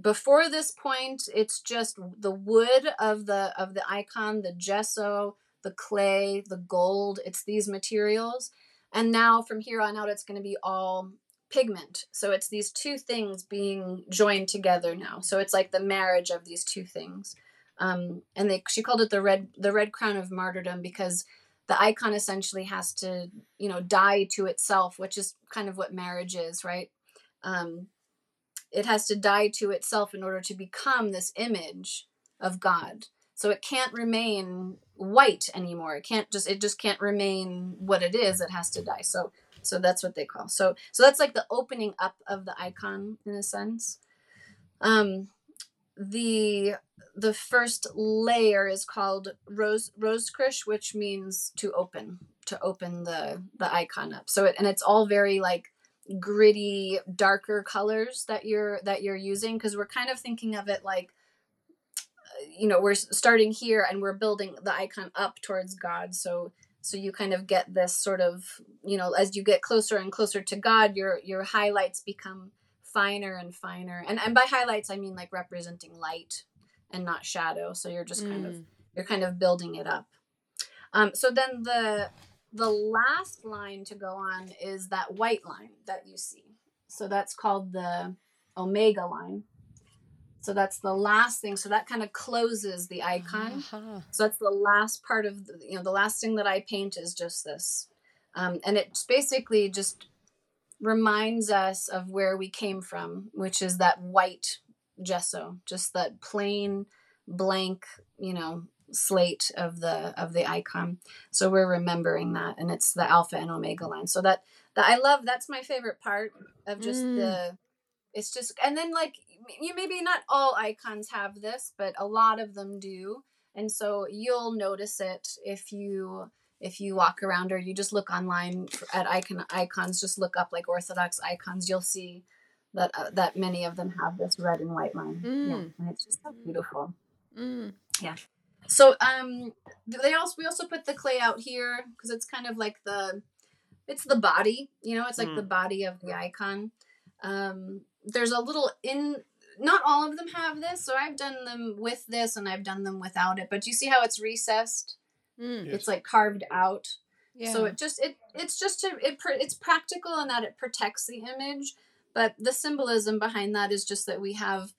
[SPEAKER 3] before this point it's just the wood of the of the icon the gesso the clay the gold it's these materials. And now from here on out it's going to be all pigment. So it's these two things being joined together now. So it's like the marriage of these two things. Um, and they she called it the red the red crown of martyrdom because the icon essentially has to you know die to itself which is kind of what marriage is right um, it has to die to itself in order to become this image of God. So it can't remain white anymore. It can't just it just can't remain what it is. It has to die. So so that's what they call. So so that's like the opening up of the icon in a sense. Um the the first layer is called rose roskrysh, which means to open, to open the the icon up. So it and it's all very like gritty, darker colors that you're that you're using because we're kind of thinking of it like uh, you know we're starting here and we're building the icon up towards god. So so you kind of get this sort of you know as you get closer and closer to god your your highlights become finer and finer. And and by highlights i mean like representing light and not shadow. So you're just kind of
[SPEAKER 1] Mm.
[SPEAKER 3] you're kind of building it up. Um so then the the last line to go on is that white line that you see. So that's called the omega line. So that's the last thing. So that kind of closes the icon.
[SPEAKER 1] Aha.
[SPEAKER 3] so that's the last part of the, you know the last thing that I paint is just this, um, and it's basically just reminds us of where we came from, which is that white gesso, just that plain blank, you know, slate of the of the icon. So we're remembering that, and it's the alpha and omega line. So that that I love. That's my favorite part of just
[SPEAKER 1] Mm.
[SPEAKER 3] the. It's just and then like you maybe not all icons have this, but a lot of them do and so you'll notice it if you if you walk around or you just look online at icon icons just look up like orthodox icons you'll see that uh, that many of them have this red and white line yeah
[SPEAKER 1] Mm.
[SPEAKER 3] and it's just so beautiful
[SPEAKER 1] Mm.
[SPEAKER 3] so um they also we also put the clay out here because it's kind of like the it's the body you know it's like the body of the icon um there's a little in not all of them have this so i've done them with this and i've done them without it but you see how it's recessed
[SPEAKER 1] Mm.
[SPEAKER 4] Yes.
[SPEAKER 3] it's like carved out
[SPEAKER 1] Yeah.
[SPEAKER 3] so it just it it's just to, it it's practical in that it protects the image, but the symbolism behind that is just that we have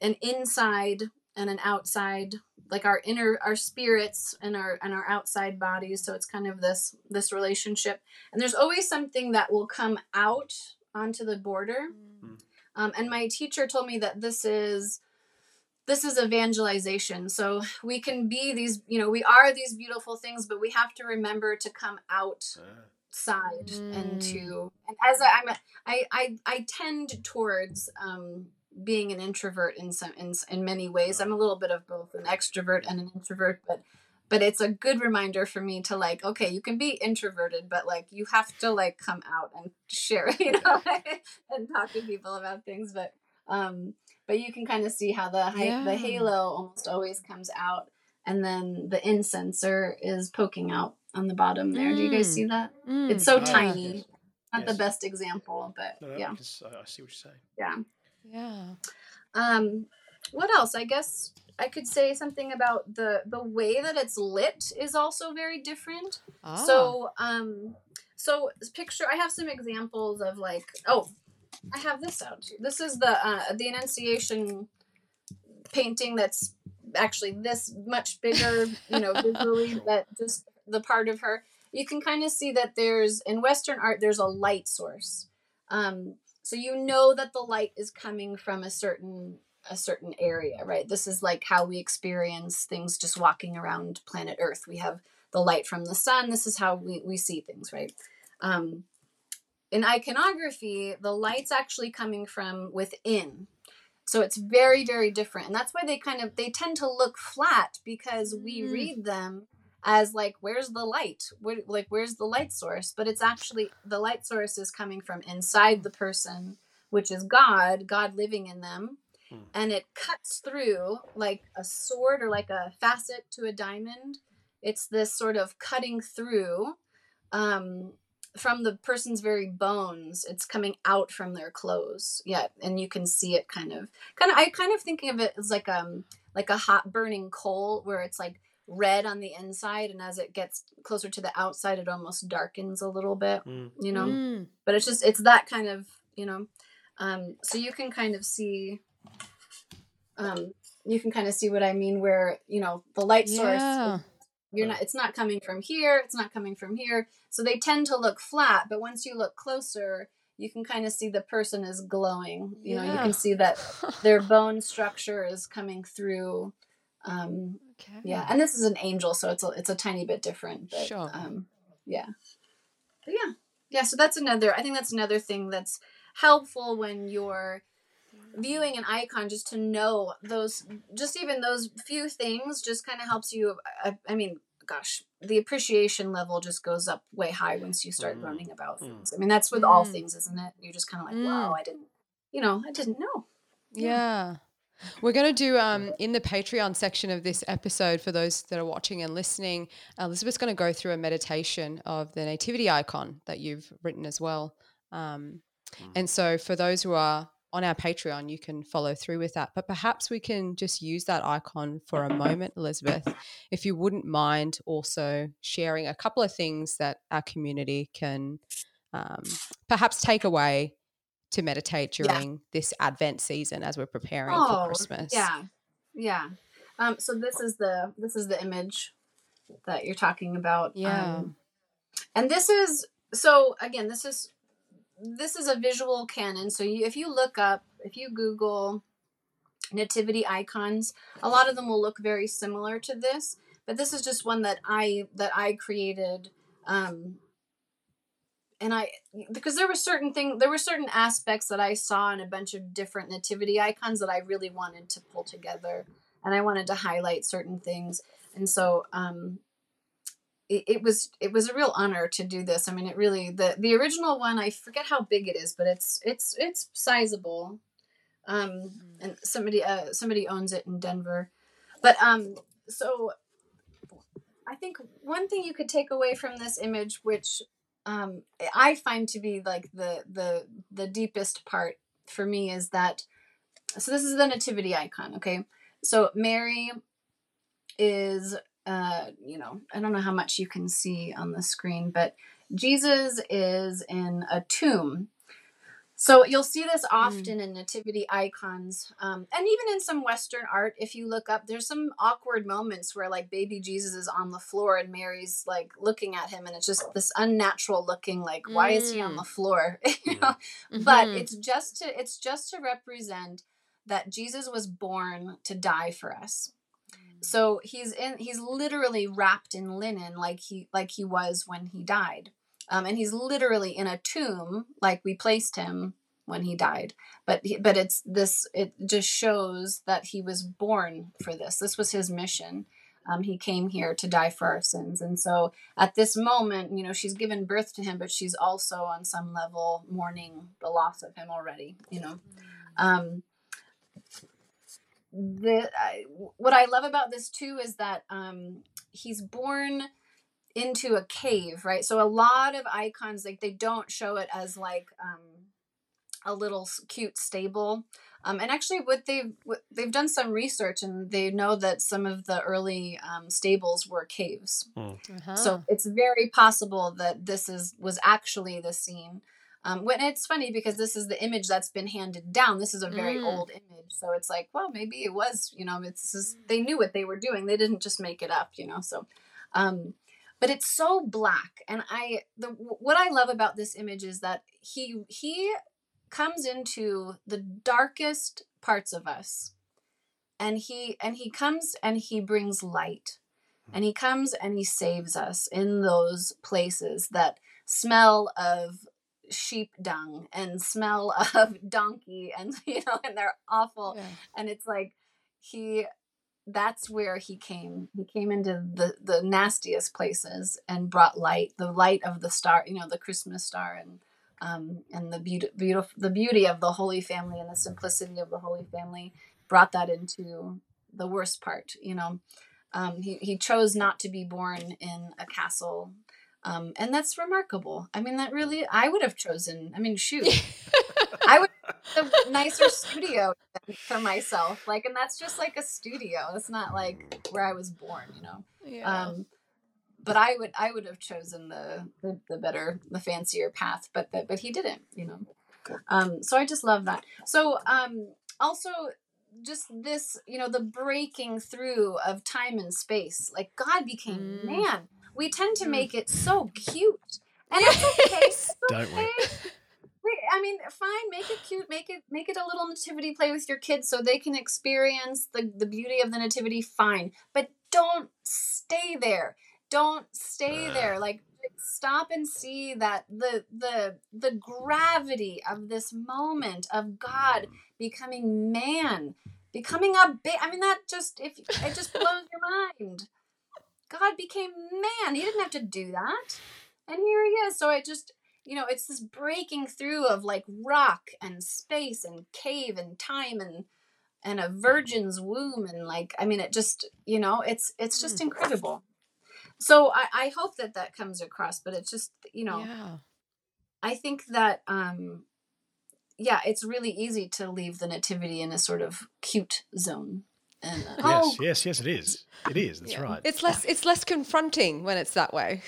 [SPEAKER 3] an inside and an outside, like our inner our spirits and our and our outside bodies. So it's kind of this this relationship. And there's always something that will come out onto the border.
[SPEAKER 1] Mm.
[SPEAKER 3] Um, and my teacher told me that this is this is evangelization so we can be these you know we are these beautiful things but we have to remember to come out
[SPEAKER 4] Ah.
[SPEAKER 3] And
[SPEAKER 1] Mm.
[SPEAKER 3] to and as I, I'm a, I, I I tend towards um being an introvert in some in, in many ways I'm a little bit of both an extrovert and an introvert but but it's a good reminder for me to like okay you can be introverted but like you have to like come out and share you know and talk to people about things but um but you can kind of see how the
[SPEAKER 1] Yeah.
[SPEAKER 3] the halo almost always comes out and then the incenser is poking out on the bottom there do you guys
[SPEAKER 1] Mm.
[SPEAKER 3] see that
[SPEAKER 1] Mm.
[SPEAKER 3] it's so
[SPEAKER 4] Ah,
[SPEAKER 3] tiny
[SPEAKER 4] yes.
[SPEAKER 3] not the best example but
[SPEAKER 4] No, no,
[SPEAKER 3] yeah
[SPEAKER 4] I, can s- I I see what you're saying.
[SPEAKER 3] yeah
[SPEAKER 1] Yeah.
[SPEAKER 3] um what else i guess i could say something about the the way that it's lit is also very different
[SPEAKER 1] Ah.
[SPEAKER 3] so um so picture i have some examples of like oh i have this out too. this is the uh the annunciation painting that's actually this much bigger you know visually that just the part of her you can kind of see that there's in western art there's a light source. Um so you know that the light is coming from a certain a certain area right? This is like how we experience things just walking around planet earth. We have the light from the sun. This is how we, we see things right? Um in iconography the light's actually coming from within. So it's very very different. And that's why they kind of they tend to look flat because we
[SPEAKER 1] Mm.
[SPEAKER 3] read them as like where's the light? Where, like where's the light source? But it's actually the light source is coming from inside the person which is god god living in them.
[SPEAKER 4] Hmm.
[SPEAKER 3] and it cuts through like a sword or like a facet to a diamond. It's this sort of cutting through um from the person's very bones. It's coming out from their clothes. Yeah and you can see it kind of kind of i kind of thinking of it as like um like a hot burning coal where it's like red on the inside and as it gets closer to the outside it almost darkens a little bit
[SPEAKER 4] Mm.
[SPEAKER 3] you know
[SPEAKER 1] Mm.
[SPEAKER 3] but it's just it's that kind of you know um so you can kind of see um you can kind of see what i mean where you know the light source
[SPEAKER 1] Yeah.
[SPEAKER 3] you're not it's not coming from here it's not coming from here so they tend to look flat but once you look closer you can kind of see the person is glowing you know you can see that their bone structure is coming through um
[SPEAKER 1] okay.
[SPEAKER 3] yeah and this is an angel so it's a, it's a tiny bit different but
[SPEAKER 1] Sure.
[SPEAKER 3] um yeah but yeah yeah so that's another i think that's another thing that's helpful when you're viewing an icon just to know those just even those few things just kind of helps you I, I, mean gosh the appreciation level just goes up way high once you start mm. learning about mm. things i mean that's with mm. all things isn't it you're just kind of like mm. wow i didn't you know i didn't know
[SPEAKER 1] yeah. yeah. We're going to do um, in the Patreon section of this episode for those that are watching and listening. Elizabeth's going to go through a meditation of the nativity icon that you've written as well. Um, mm. and so, for those who are on our Patreon, you can follow through with that. But perhaps we can just use that icon for a moment, Elizabeth, if you wouldn't mind also sharing a couple of things that our community can um, perhaps take away to meditate during yeah. this Advent season as we're preparing oh, for Christmas.
[SPEAKER 3] Yeah, yeah. Um, so this is the this is the image that you're talking about.
[SPEAKER 1] Yeah,
[SPEAKER 3] um, and this is so again. This is this is a visual canon. So you, if you look up, if you Google nativity icons, a lot of them will look very similar to this. But this is just one that I that I created. Um, and I because there were certain thing there were certain aspects that I saw in a bunch of different nativity icons that I really wanted to pull together and I wanted to highlight certain things and so um it, it was it was a real honor to do this. I mean, it really the the original one. I forget how big it is, but it's it's it's sizable. Um, mm-hmm. and somebody uh somebody owns it in Denver, but um, so I think one thing you could take away from this image, which um, I find to be like the the the deepest part for me, is that so this is the nativity icon. Okay, so Mary is uh, you know, I don't know how much you can see on the screen, but Jesus is in a tomb. So you'll see this hmm. often mm. in nativity icons, um, and even in some Western art. If you look up, there's some awkward moments where like baby Jesus is on the floor and Mary's like looking at him, and it's just this unnatural looking. Like, mm. why is he on the hmm. floor? you know? mm-hmm. But it's just to it's just to represent that Jesus was born to die for us so he's in he's literally wrapped in linen like he like he was when he died um, and he's literally in a tomb like we placed him when he died. But but it's this it just shows that he was born for this. This was his mission. Um, he came here to die for our sins. And so at this moment you know she's given birth to him but she's also on some level mourning the loss of him already you know? Um, the I, what I love about this too is that um, he's born into a cave, right? So a lot of icons like they don't show it as like um, a little cute stable. Um, and actually, what they've what, they've done some research, and they know that some of the early um, stables were caves. Hmm. Uh-huh. So it's very possible that this is was actually the scene. Um, when it's funny because this is the image that's been handed down. This is a very mm. old image, so it's like, well, maybe it was. You know, it's just, they knew what they were doing. They didn't just make it up. You know, so. Um, but it's so black, and I the what I love about this image is that he he comes into the darkest parts of us, and he and he comes and he brings light, hmm. and he comes and he saves us in those places that smell of sheep dung and smell of donkey and you know and they're awful yeah. and it's like he that's where he came. He came into the the nastiest places and brought light the light of the star you know the christmas star and um and the beauty beautiful the beauty of the holy family and the simplicity of the holy family brought that into the worst part you know? Um, he, he chose not to be born in a castle um, and that's remarkable. I mean, that really, I would have chosen, I mean, shoot, I would have a nicer studio for myself. Like, and that's just like a studio. It's not like where I was born, you know? Yeah. Um, but I would, I would have chosen the, the, the better, the fancier path, but, but, but he didn't, you know? Um, so I just love that. So, um, also just this, you know, the breaking through of time and space, like God became mm. man we tend to mm. make it so cute. And it's okay. It's
[SPEAKER 4] Don't we?
[SPEAKER 3] I mean, fine, make it cute, make it make it a little nativity play with your kids so they can experience the, the beauty of the nativity, fine. But don't stay there. Don't stay there. Like stop and see that the the the gravity of this moment of God becoming man, becoming a bit. I mean, that just if it just blows your mind. God became man. He didn't have to do that, and here he is. So it just you know it's this breaking through of like rock and space and cave and time and and a virgin's womb and like i mean it just you know it's it's just
[SPEAKER 1] Mm.
[SPEAKER 3] incredible so i i hope that that comes across but it's just you know
[SPEAKER 1] Yeah.
[SPEAKER 3] i think that um yeah it's really easy to leave the nativity in a sort of cute zone and uh,
[SPEAKER 4] Yes,
[SPEAKER 3] oh
[SPEAKER 4] yes, yes, it is. It is. That's
[SPEAKER 1] Yeah.
[SPEAKER 4] right.
[SPEAKER 1] It's less it's less confronting when it's that way.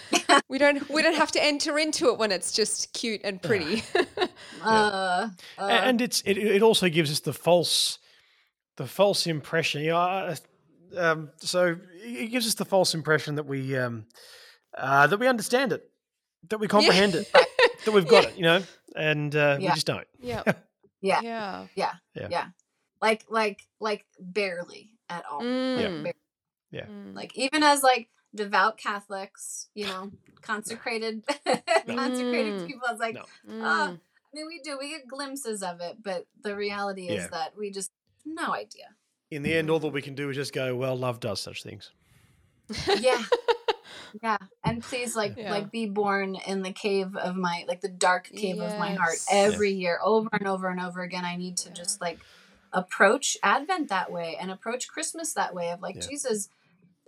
[SPEAKER 1] we don't we don't have to enter into it when it's just cute and pretty.
[SPEAKER 3] uh, uh,
[SPEAKER 4] and it's it, it also gives us the false the false impression you know uh, um, so it gives us the false impression that we um, uh, that we understand it that we comprehend it that we've got it you know and uh, we just don't
[SPEAKER 1] yeah.
[SPEAKER 3] Yeah.
[SPEAKER 1] Yeah.
[SPEAKER 3] yeah
[SPEAKER 4] Yeah.
[SPEAKER 3] Yeah like like like barely at all
[SPEAKER 1] Mm.
[SPEAKER 3] Like,
[SPEAKER 4] Yeah.
[SPEAKER 1] Mm.
[SPEAKER 3] like even as like devout catholics you know consecrated consecrated
[SPEAKER 1] Mm.
[SPEAKER 3] people i was like
[SPEAKER 4] No.
[SPEAKER 1] Mm.
[SPEAKER 3] i mean we do we get glimpses of it but the reality is
[SPEAKER 4] Yeah.
[SPEAKER 3] that we just no idea
[SPEAKER 4] in the end all that we can do is just go well love does such things
[SPEAKER 3] yeah yeah and please like
[SPEAKER 1] Yeah.
[SPEAKER 3] like be born in the cave of my like the dark cave of my heart
[SPEAKER 1] Yes.
[SPEAKER 3] every year over and over and over again i need to
[SPEAKER 1] Yeah.
[SPEAKER 3] just like approach advent that way and approach christmas that way of like
[SPEAKER 4] Yeah.
[SPEAKER 3] jesus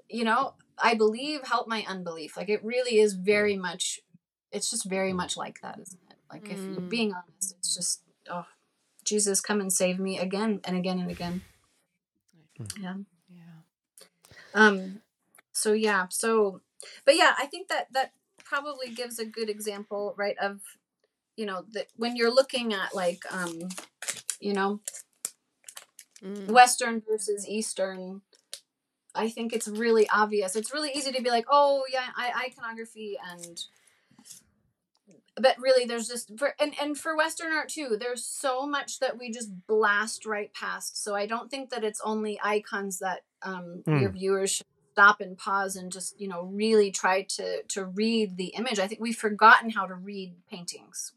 [SPEAKER 3] you know i believe help my unbelief. Like it really is very much it's just very much like that isn't it? Like if you're
[SPEAKER 1] Mm.
[SPEAKER 3] being honest it's just oh jesus come and save me again and again and again. Yeah.
[SPEAKER 1] Yeah.
[SPEAKER 3] um so yeah so but yeah i think that that probably gives a good example right of you know that when you're looking at like um you know
[SPEAKER 1] Mm.
[SPEAKER 3] western versus eastern i think it's really obvious it's really easy to be like oh yeah I, iconography and but really there's just for and, and for western art too there's so much that we just blast right past so i don't think that it's only icons that um,
[SPEAKER 4] Hmm.
[SPEAKER 3] your viewers should stop and pause and just you know really try to to read the image i think we've forgotten how to read paintings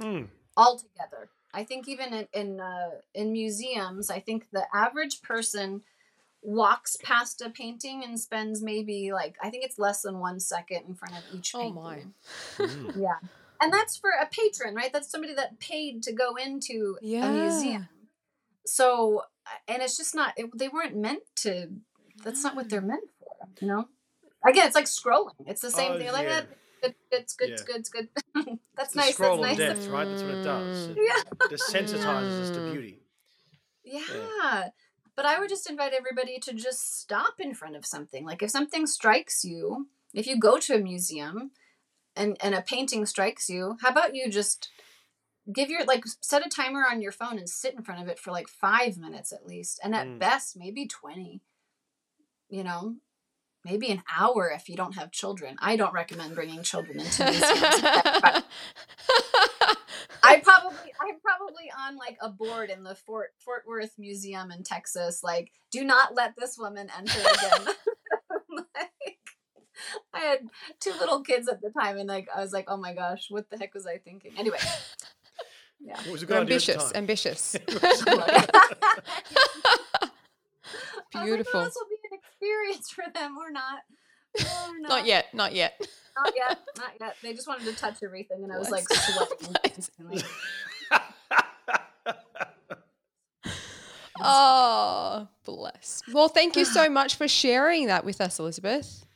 [SPEAKER 4] Mm.
[SPEAKER 3] altogether. I think even in in, uh, in museums, I think the average person walks past a painting and spends maybe like I think it's less than one second in front of each painting.
[SPEAKER 1] Oh my.
[SPEAKER 4] Mm.
[SPEAKER 3] Yeah, and that's for a patron, right? That's somebody that paid to go into a museum. So, and it's just not. It, they weren't meant to. That's not what they're meant for. You know. Again, it's like scrolling. It's the same
[SPEAKER 4] Oh,
[SPEAKER 3] thing. Like
[SPEAKER 4] yeah.
[SPEAKER 3] that. Good, it's good, it's
[SPEAKER 4] Yeah.
[SPEAKER 3] good, it's good. that's
[SPEAKER 4] It's a
[SPEAKER 3] nice.
[SPEAKER 4] scroll
[SPEAKER 3] That's
[SPEAKER 4] of
[SPEAKER 3] nice.
[SPEAKER 4] depth right that's what it does it
[SPEAKER 3] Yeah.
[SPEAKER 4] desensitizes us to beauty
[SPEAKER 3] Yeah. But I would just invite everybody to just stop in front of something. Like if something strikes you, if you go to a museum and and a painting strikes you, how about you just give your like set a timer on your phone and sit in front of it for like 5 minutes at least and at
[SPEAKER 4] Mm.
[SPEAKER 3] best maybe 20. You know, maybe an hour if you don't have children. I don't recommend bringing children into museums. I probably I'm probably on like a board in the Fort Fort Worth Museum in Texas. Like, do not let this woman enter again. like, I had two little kids at the time, and like I was like, oh my gosh, what the heck was I thinking? Anyway, yeah.
[SPEAKER 4] it was a good idea at the
[SPEAKER 1] ambitious, ambitious.
[SPEAKER 3] I was like,
[SPEAKER 1] Beautiful.
[SPEAKER 3] "Oh, this will be an experience for them or not. Oh, or
[SPEAKER 1] Not yet, not yet.
[SPEAKER 3] Not yet. Not yet. They just wanted to touch everything, and I was like sweating.
[SPEAKER 1] Oh, bless. Well, thank you so much for sharing that with us, Elizabeth.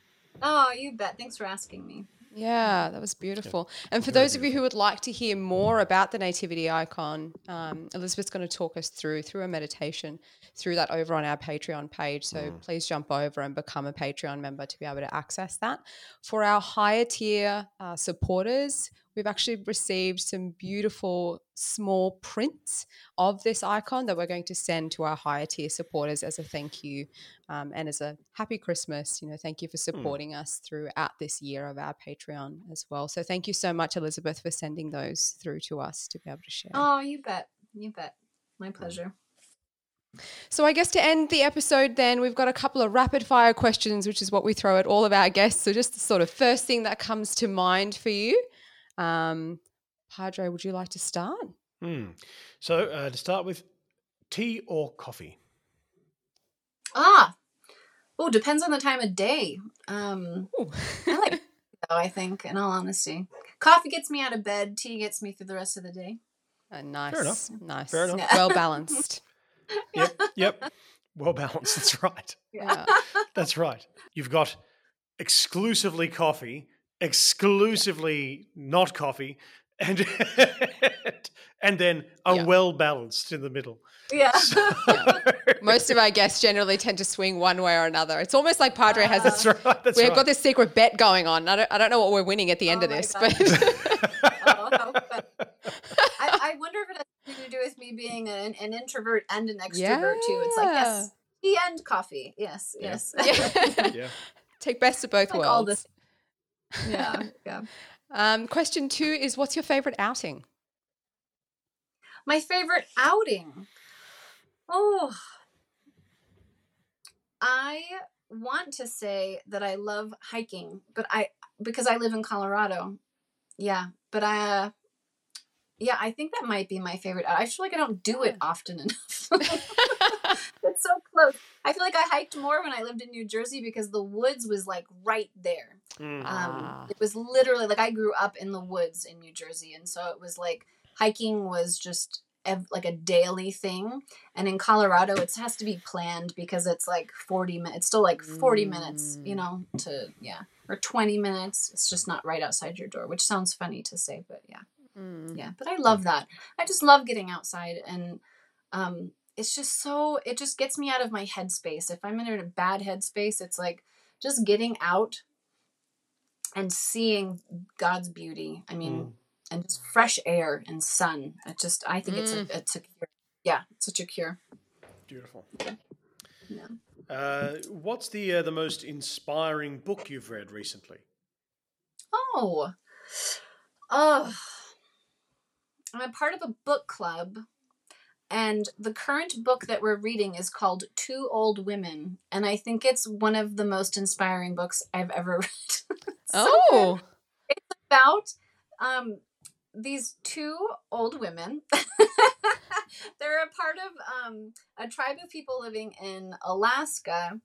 [SPEAKER 3] oh, you bet. Thanks for asking me.
[SPEAKER 1] Yeah, that was beautiful. And for
[SPEAKER 4] Very
[SPEAKER 1] those of you who would like to hear more about the nativity icon, um, Elizabeth's going to talk us through through a meditation through that over on our Patreon page. So please jump over and become a Patreon member to be able to access that. For our higher tier uh, supporters, we've actually received some beautiful small prints of this icon that we're going to send to our higher tier supporters as a thank you um, and as a happy Christmas. You know, thank you for supporting us throughout this year of our Patreon as well. So thank you so much, Elizabeth, for sending those through to us to be able to share.
[SPEAKER 3] Oh, you bet. You bet. My pleasure.
[SPEAKER 1] So I guess to end the episode, then we've got a couple of rapid fire questions, which is what we throw at all of our guests. So just the sort of first thing that comes to mind for you. Um, Padre, would you like to start?
[SPEAKER 4] Hmm. So uh, to start with, tea or coffee?
[SPEAKER 3] Ah, oh, depends on the time of day. Um, I like though. I think, in all honesty, coffee gets me out of bed. Tea gets me through the rest of the day.
[SPEAKER 1] Uh, nice,
[SPEAKER 4] enough.
[SPEAKER 1] nice,
[SPEAKER 4] Fair enough.
[SPEAKER 3] Yeah.
[SPEAKER 1] well balanced.
[SPEAKER 4] Yep, yep. Well balanced. That's right.
[SPEAKER 1] Yeah.
[SPEAKER 4] That's right. You've got exclusively coffee, exclusively not coffee, and and then a
[SPEAKER 1] Yeah.
[SPEAKER 4] well balanced in the middle.
[SPEAKER 3] yeah.
[SPEAKER 1] Most of our guests generally tend to swing one way or another. It's almost like Padre has
[SPEAKER 4] That's
[SPEAKER 1] this.
[SPEAKER 4] right. That's
[SPEAKER 1] We've
[SPEAKER 4] right.
[SPEAKER 1] got this secret bet going on. I don't, I don't know what we're winning at the end
[SPEAKER 3] Oh
[SPEAKER 1] of this,
[SPEAKER 3] God.
[SPEAKER 1] but
[SPEAKER 3] Oh, how fun. I, I wonder if it has something to do with me being an, an introvert and an extrovert too. It's like yes, tea and coffee. Yes,
[SPEAKER 4] Yeah.
[SPEAKER 3] yes.
[SPEAKER 1] Yeah.
[SPEAKER 4] yeah.
[SPEAKER 1] take best of both
[SPEAKER 3] Like all
[SPEAKER 1] worlds.
[SPEAKER 3] this- yeah, yeah.
[SPEAKER 1] Um, question two is what's your favorite outing?
[SPEAKER 3] My favorite outing. Oh, I want to say that I love hiking, but I because I live in Colorado. Yeah, but I. Yeah, I think that might be my favorite. I feel like I don't do it often enough. it's so close. I feel like I hiked more when I lived in New Jersey because the woods was like right there.
[SPEAKER 4] Mm.
[SPEAKER 3] Um,
[SPEAKER 1] Ah.
[SPEAKER 3] it was literally like I grew up in the woods in New Jersey, and so it was like hiking was just ev- like a daily thing. And in Colorado, it has to be planned because it's like forty minutes. It's still like forty minutes, you
[SPEAKER 1] Mm.
[SPEAKER 3] know, to yeah, or twenty minutes. It's just not right outside your door, which sounds funny to say, but yeah,
[SPEAKER 1] Mm.
[SPEAKER 3] yeah. But I love that. I just love getting outside, and um, it's just so it just gets me out of my headspace. If I'm in a bad headspace, it's like just getting out and seeing God's beauty. I mean,
[SPEAKER 4] Mm.
[SPEAKER 3] and just fresh air and sun. It just, I think it's a, it's a cure. Yeah, it's such a cure.
[SPEAKER 4] Beautiful.
[SPEAKER 3] Yeah.
[SPEAKER 4] Uh, what's the uh, the most inspiring book you've read recently?
[SPEAKER 3] Oh, oh, I'm a part of a book club, and the current book that we're reading is called Two Old Women, and I think it's one of the most inspiring books I've ever read. So
[SPEAKER 1] Oh,
[SPEAKER 3] about um these two old women. They're a part of um, a tribe of people living in Alaska,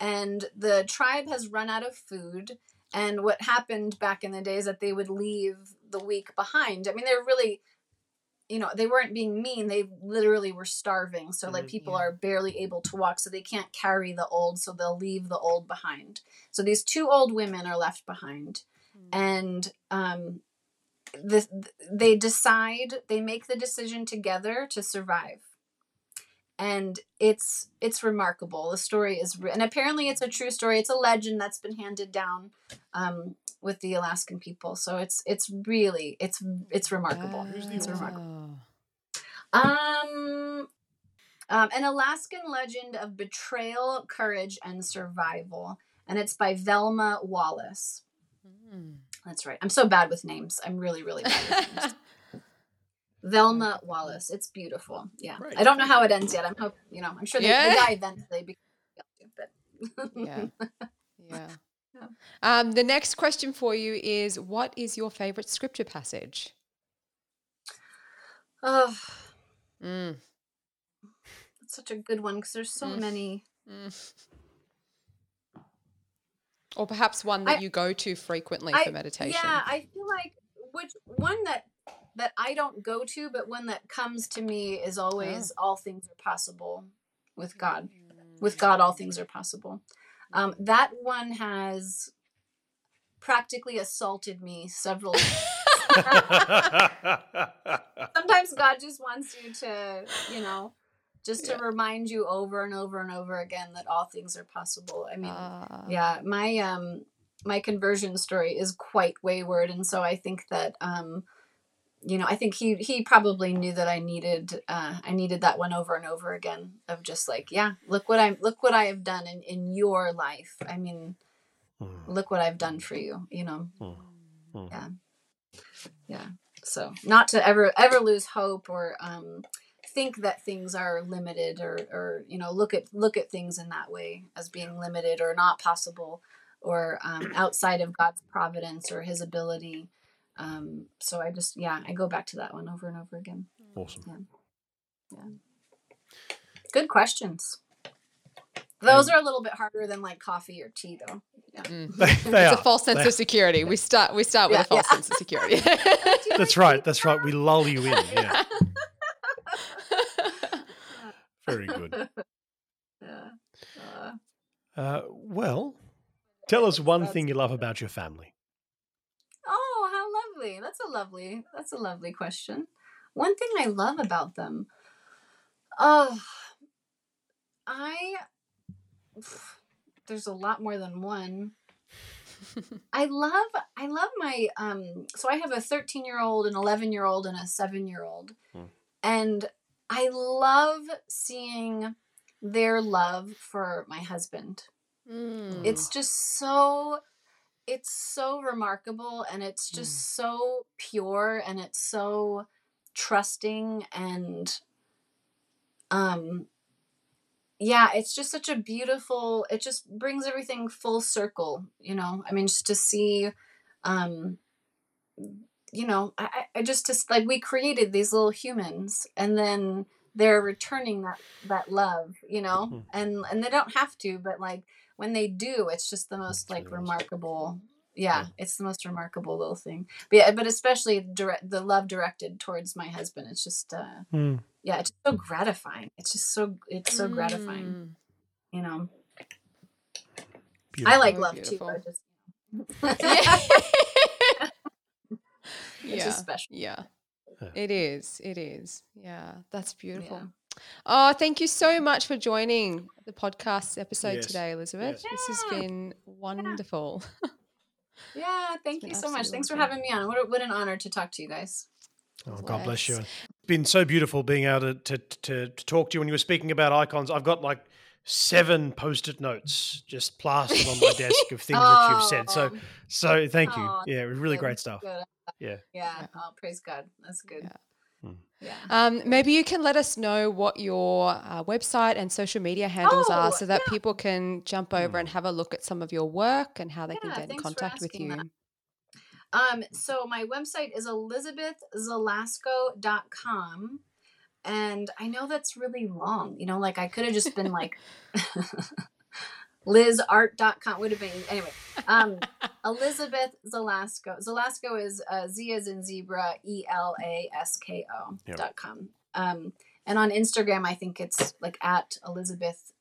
[SPEAKER 3] and the tribe has run out of food. And what happened back in the days that they would leave the week behind. I mean, they're really, you know, they weren't being mean. They literally were starving. So like
[SPEAKER 4] Mhm.
[SPEAKER 3] people
[SPEAKER 1] Yeah.
[SPEAKER 3] are barely able to walk, so they can't carry the old. So they'll leave the old behind. So these two old women are left behind and um, the, they decide they make the decision together to survive and it's it's remarkable the story is re- and apparently it's a true story it's a legend that's been handed down um, with the alaskan people so it's it's really it's it's remarkable
[SPEAKER 4] the
[SPEAKER 3] it's remarkable um, um, an Alaskan legend of betrayal, courage, and survival, and it's by Velma Wallis.
[SPEAKER 1] Mm.
[SPEAKER 3] That's right. I'm so bad with names. I'm really, really bad with names. Velma Wallis. It's beautiful. Yeah.
[SPEAKER 4] Great.
[SPEAKER 3] I don't know how it ends yet. I'm hoping, you know, I'm sure they,
[SPEAKER 1] Yeah.
[SPEAKER 3] die eventually. Because,
[SPEAKER 1] yeah. Yeah.
[SPEAKER 3] Yeah.
[SPEAKER 1] Um, the next question for you is what is your favorite scripture passage?
[SPEAKER 3] oh,
[SPEAKER 1] Mm.
[SPEAKER 3] that's such a good one because there's so
[SPEAKER 1] Mm.
[SPEAKER 3] many.
[SPEAKER 1] Mm. Or perhaps one that
[SPEAKER 3] I-
[SPEAKER 1] you go to frequently
[SPEAKER 3] I-
[SPEAKER 1] for meditation.
[SPEAKER 3] Yeah, I feel like which one that that I don't go to, but one that comes to me is always all things are possible with God. With God, all things are possible. Um, that one has practically assaulted me several. Sometimes God just wants you to, you know, just to
[SPEAKER 1] Yeah.
[SPEAKER 3] remind you over and over and over again that all things are possible. I mean,
[SPEAKER 1] Ah.
[SPEAKER 3] yeah my um my conversion story is quite wayward and so i think that um you know i think he he probably knew that i needed uh i needed that one over and over again of just like yeah look what i'm look what i have done in in your life i mean
[SPEAKER 4] Mm,
[SPEAKER 3] look what i've done for you you know
[SPEAKER 4] mm, mm.
[SPEAKER 3] Yeah. yeah so not to ever ever lose hope or um think that things are limited or or you know look at look at things in that way as being limited or not possible or um, outside of God's providence or His ability. Um, so I just yeah I go back to that one over and over again.
[SPEAKER 4] Awesome.
[SPEAKER 3] Yeah. Good questions. Those are a little bit harder than like coffee or tea, though. Yeah.
[SPEAKER 1] Mm.
[SPEAKER 4] They, they
[SPEAKER 1] It's
[SPEAKER 4] are.
[SPEAKER 1] a false sense
[SPEAKER 4] They
[SPEAKER 1] of security. We start we start with a false
[SPEAKER 3] yeah.
[SPEAKER 1] sense of security.
[SPEAKER 4] That's right. That's right. We lull you in. Yeah. Very good.
[SPEAKER 3] Yeah. Uh,
[SPEAKER 4] Uh, well, tell us one thing you love about your family.
[SPEAKER 3] Lovely! That's a lovely. That's a lovely question. One thing I love about them. Oh, I. There's a lot more than one. I love I love my um so I have a 13 year old, an 11 year old, and a 7 year old.
[SPEAKER 4] Hmm.
[SPEAKER 3] And I love seeing their love for my husband.
[SPEAKER 1] Mm.
[SPEAKER 3] It's just so it's so remarkable and it's just so pure and it's so trusting and um yeah it's just such a beautiful it just brings everything full circle you know? I mean just to see um you know i i just just like we created these little humans and then they're returning that that love you know?
[SPEAKER 4] Mhm.
[SPEAKER 3] and and they don't have to but like when they do it's just the most like remarkable yeah,
[SPEAKER 4] Yeah.
[SPEAKER 3] it's the most remarkable little thing but yeah but especially direct the love directed towards my husband it's just uh
[SPEAKER 4] Mm.
[SPEAKER 3] yeah it's so gratifying it's just so it's so gratifying
[SPEAKER 1] Mm.
[SPEAKER 3] you know i like love
[SPEAKER 1] beautiful.
[SPEAKER 3] too just
[SPEAKER 1] Yeah.
[SPEAKER 3] it's
[SPEAKER 1] yeah.
[SPEAKER 3] just special
[SPEAKER 1] Yeah.
[SPEAKER 4] Yeah.
[SPEAKER 1] It is. It is. Yeah. That's beautiful.
[SPEAKER 3] Yeah.
[SPEAKER 1] Oh, thank you so much for joining the podcast episode
[SPEAKER 4] Yes.
[SPEAKER 1] today, Elizabeth.
[SPEAKER 4] Yes.
[SPEAKER 1] This has been wonderful.
[SPEAKER 3] yeah thank you so much
[SPEAKER 1] absolutely
[SPEAKER 3] thanks for having me on what, a- what an honor to talk to you guys
[SPEAKER 4] Oh, God bless you. It's been so beautiful being able to, to, to, to talk to you when you were speaking about icons. I've got like seven post-it notes just plastered on my desk of things that you've said. So,
[SPEAKER 3] Oh,
[SPEAKER 4] so thank you.
[SPEAKER 3] Aw,
[SPEAKER 4] Yeah, it was really great stuff.
[SPEAKER 3] good.
[SPEAKER 4] Yeah.
[SPEAKER 3] yeah
[SPEAKER 1] Yeah.
[SPEAKER 3] oh praise god that's good
[SPEAKER 1] Yeah.
[SPEAKER 4] Hmm.
[SPEAKER 3] yeah
[SPEAKER 1] Um, maybe you can let us know what your uh, website and social media handles are
[SPEAKER 3] Oh,
[SPEAKER 1] so that
[SPEAKER 3] yeah.
[SPEAKER 1] people can jump over and have a look at some of your work and how they can get in contact with you.
[SPEAKER 3] that. Um, so my website is elizabethzelasko.com. And I know that's really long. You know, like I could have just been like lizart.com would have been anyway. Um Elizabeth Zelasko. Zelasko is uh, Z as in zebra, E L A S K O
[SPEAKER 4] Yep.
[SPEAKER 3] dot com. Um and on Instagram I think it's like at Elizabeth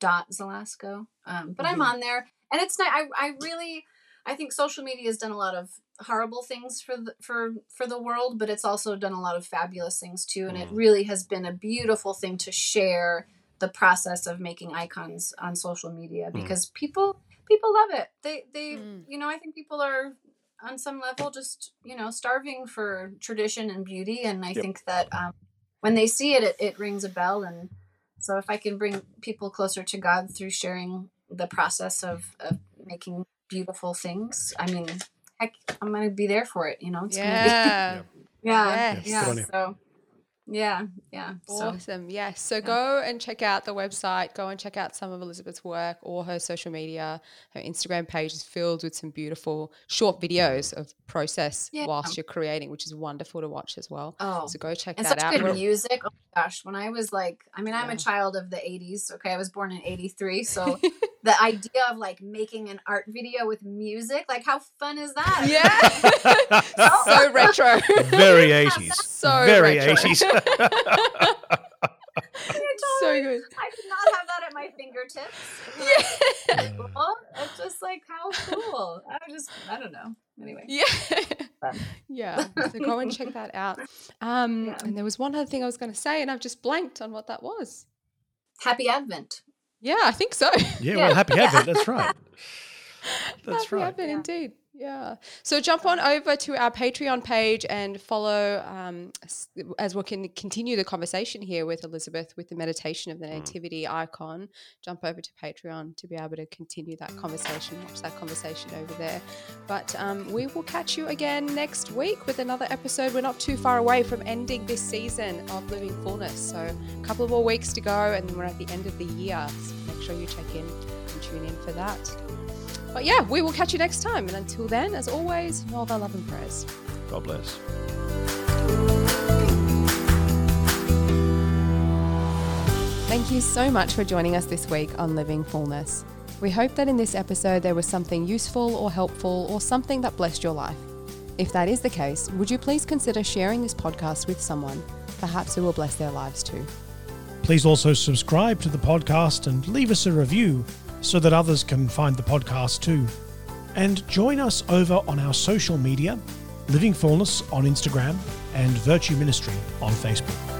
[SPEAKER 3] dot Zelasko. Um, but I'm
[SPEAKER 1] Mhm.
[SPEAKER 3] on there, and it's not. I I really I think social media has done a lot of horrible things for the for for the world, but it's also done a lot of fabulous things too. And it
[SPEAKER 4] Mhm.
[SPEAKER 3] really has been a beautiful thing to share the process of making icons on social media
[SPEAKER 4] Mm.
[SPEAKER 3] because people people love it. They they
[SPEAKER 1] Mm.
[SPEAKER 3] you know I think people are on some level just you know starving for tradition and beauty, and I
[SPEAKER 4] Yep.
[SPEAKER 3] think that um, when they see it, it, it rings a bell and so if I can bring people closer to God through sharing the process of, of making beautiful things, I mean, heck, I'm gonna be there for it. You know, it's
[SPEAKER 1] Yeah.
[SPEAKER 3] gonna be yeah,
[SPEAKER 1] Yes.
[SPEAKER 3] yeah.
[SPEAKER 4] Good on.
[SPEAKER 3] So yeah, yeah. So
[SPEAKER 1] Awesome. Yes. So go and check out the website. Go and check out some of Elizabeth's work or her social media. Her Instagram page is filled with some beautiful short videos of process
[SPEAKER 3] Yeah.
[SPEAKER 1] whilst you're creating, which is wonderful to watch as well.
[SPEAKER 3] oh,
[SPEAKER 1] So go check
[SPEAKER 3] and
[SPEAKER 1] that
[SPEAKER 3] such
[SPEAKER 1] out.
[SPEAKER 3] good
[SPEAKER 1] We're-
[SPEAKER 3] music. Oh my gosh, when I was like, I mean, I'm
[SPEAKER 1] Yeah.
[SPEAKER 3] a child of the '80s. Okay, I was born in '83, so the idea of like making an art video with music, like how fun is that?
[SPEAKER 1] Yeah. so retro.
[SPEAKER 4] Very 80s.
[SPEAKER 1] So
[SPEAKER 4] Very
[SPEAKER 1] retro.
[SPEAKER 4] 80s.
[SPEAKER 1] so good.
[SPEAKER 3] I did not have that at my fingertips.
[SPEAKER 1] Yeah.
[SPEAKER 3] Cool. It's just like how cool. I just I don't know. Anyway.
[SPEAKER 1] Yeah.
[SPEAKER 3] Fun.
[SPEAKER 1] Yeah. So go and check that out. Um,
[SPEAKER 3] Yeah.
[SPEAKER 1] And there was one other thing I was going to say, and I've just blanked on what that was.
[SPEAKER 3] Happy Advent.
[SPEAKER 1] Yeah, I think so.
[SPEAKER 4] yeah, well, happy Advent. That's right. That's
[SPEAKER 1] Happy
[SPEAKER 4] right.
[SPEAKER 1] Advent,
[SPEAKER 3] Yeah.
[SPEAKER 1] indeed. Yeah. So jump on over to our Patreon page and follow um, as we can continue the conversation here with Elizabeth with the meditation of the mm. nativity mm. icon. Jump over to Patreon to be able to continue that conversation, watch that conversation over there. But um, we will catch you again next week with another episode. We're not too far away from ending this season of Living Fullness. So a couple of more weeks to go and then we're at the end of the year. So make sure you check in and tune in for that. But yeah, we will catch you next time. And until then, as always, all of our love and prayers.
[SPEAKER 5] God bless.
[SPEAKER 1] Thank you so much for joining us this week on Living Fullness. We hope that in this episode there was something useful or helpful or something that blessed your life. If that is the case, would you please consider sharing this podcast with someone? Perhaps it will bless their lives too.
[SPEAKER 4] Please also subscribe to the podcast and leave us a review so that others can find the podcast too. And join us over on our social media Living Fullness on Instagram and Virtue Ministry on Facebook.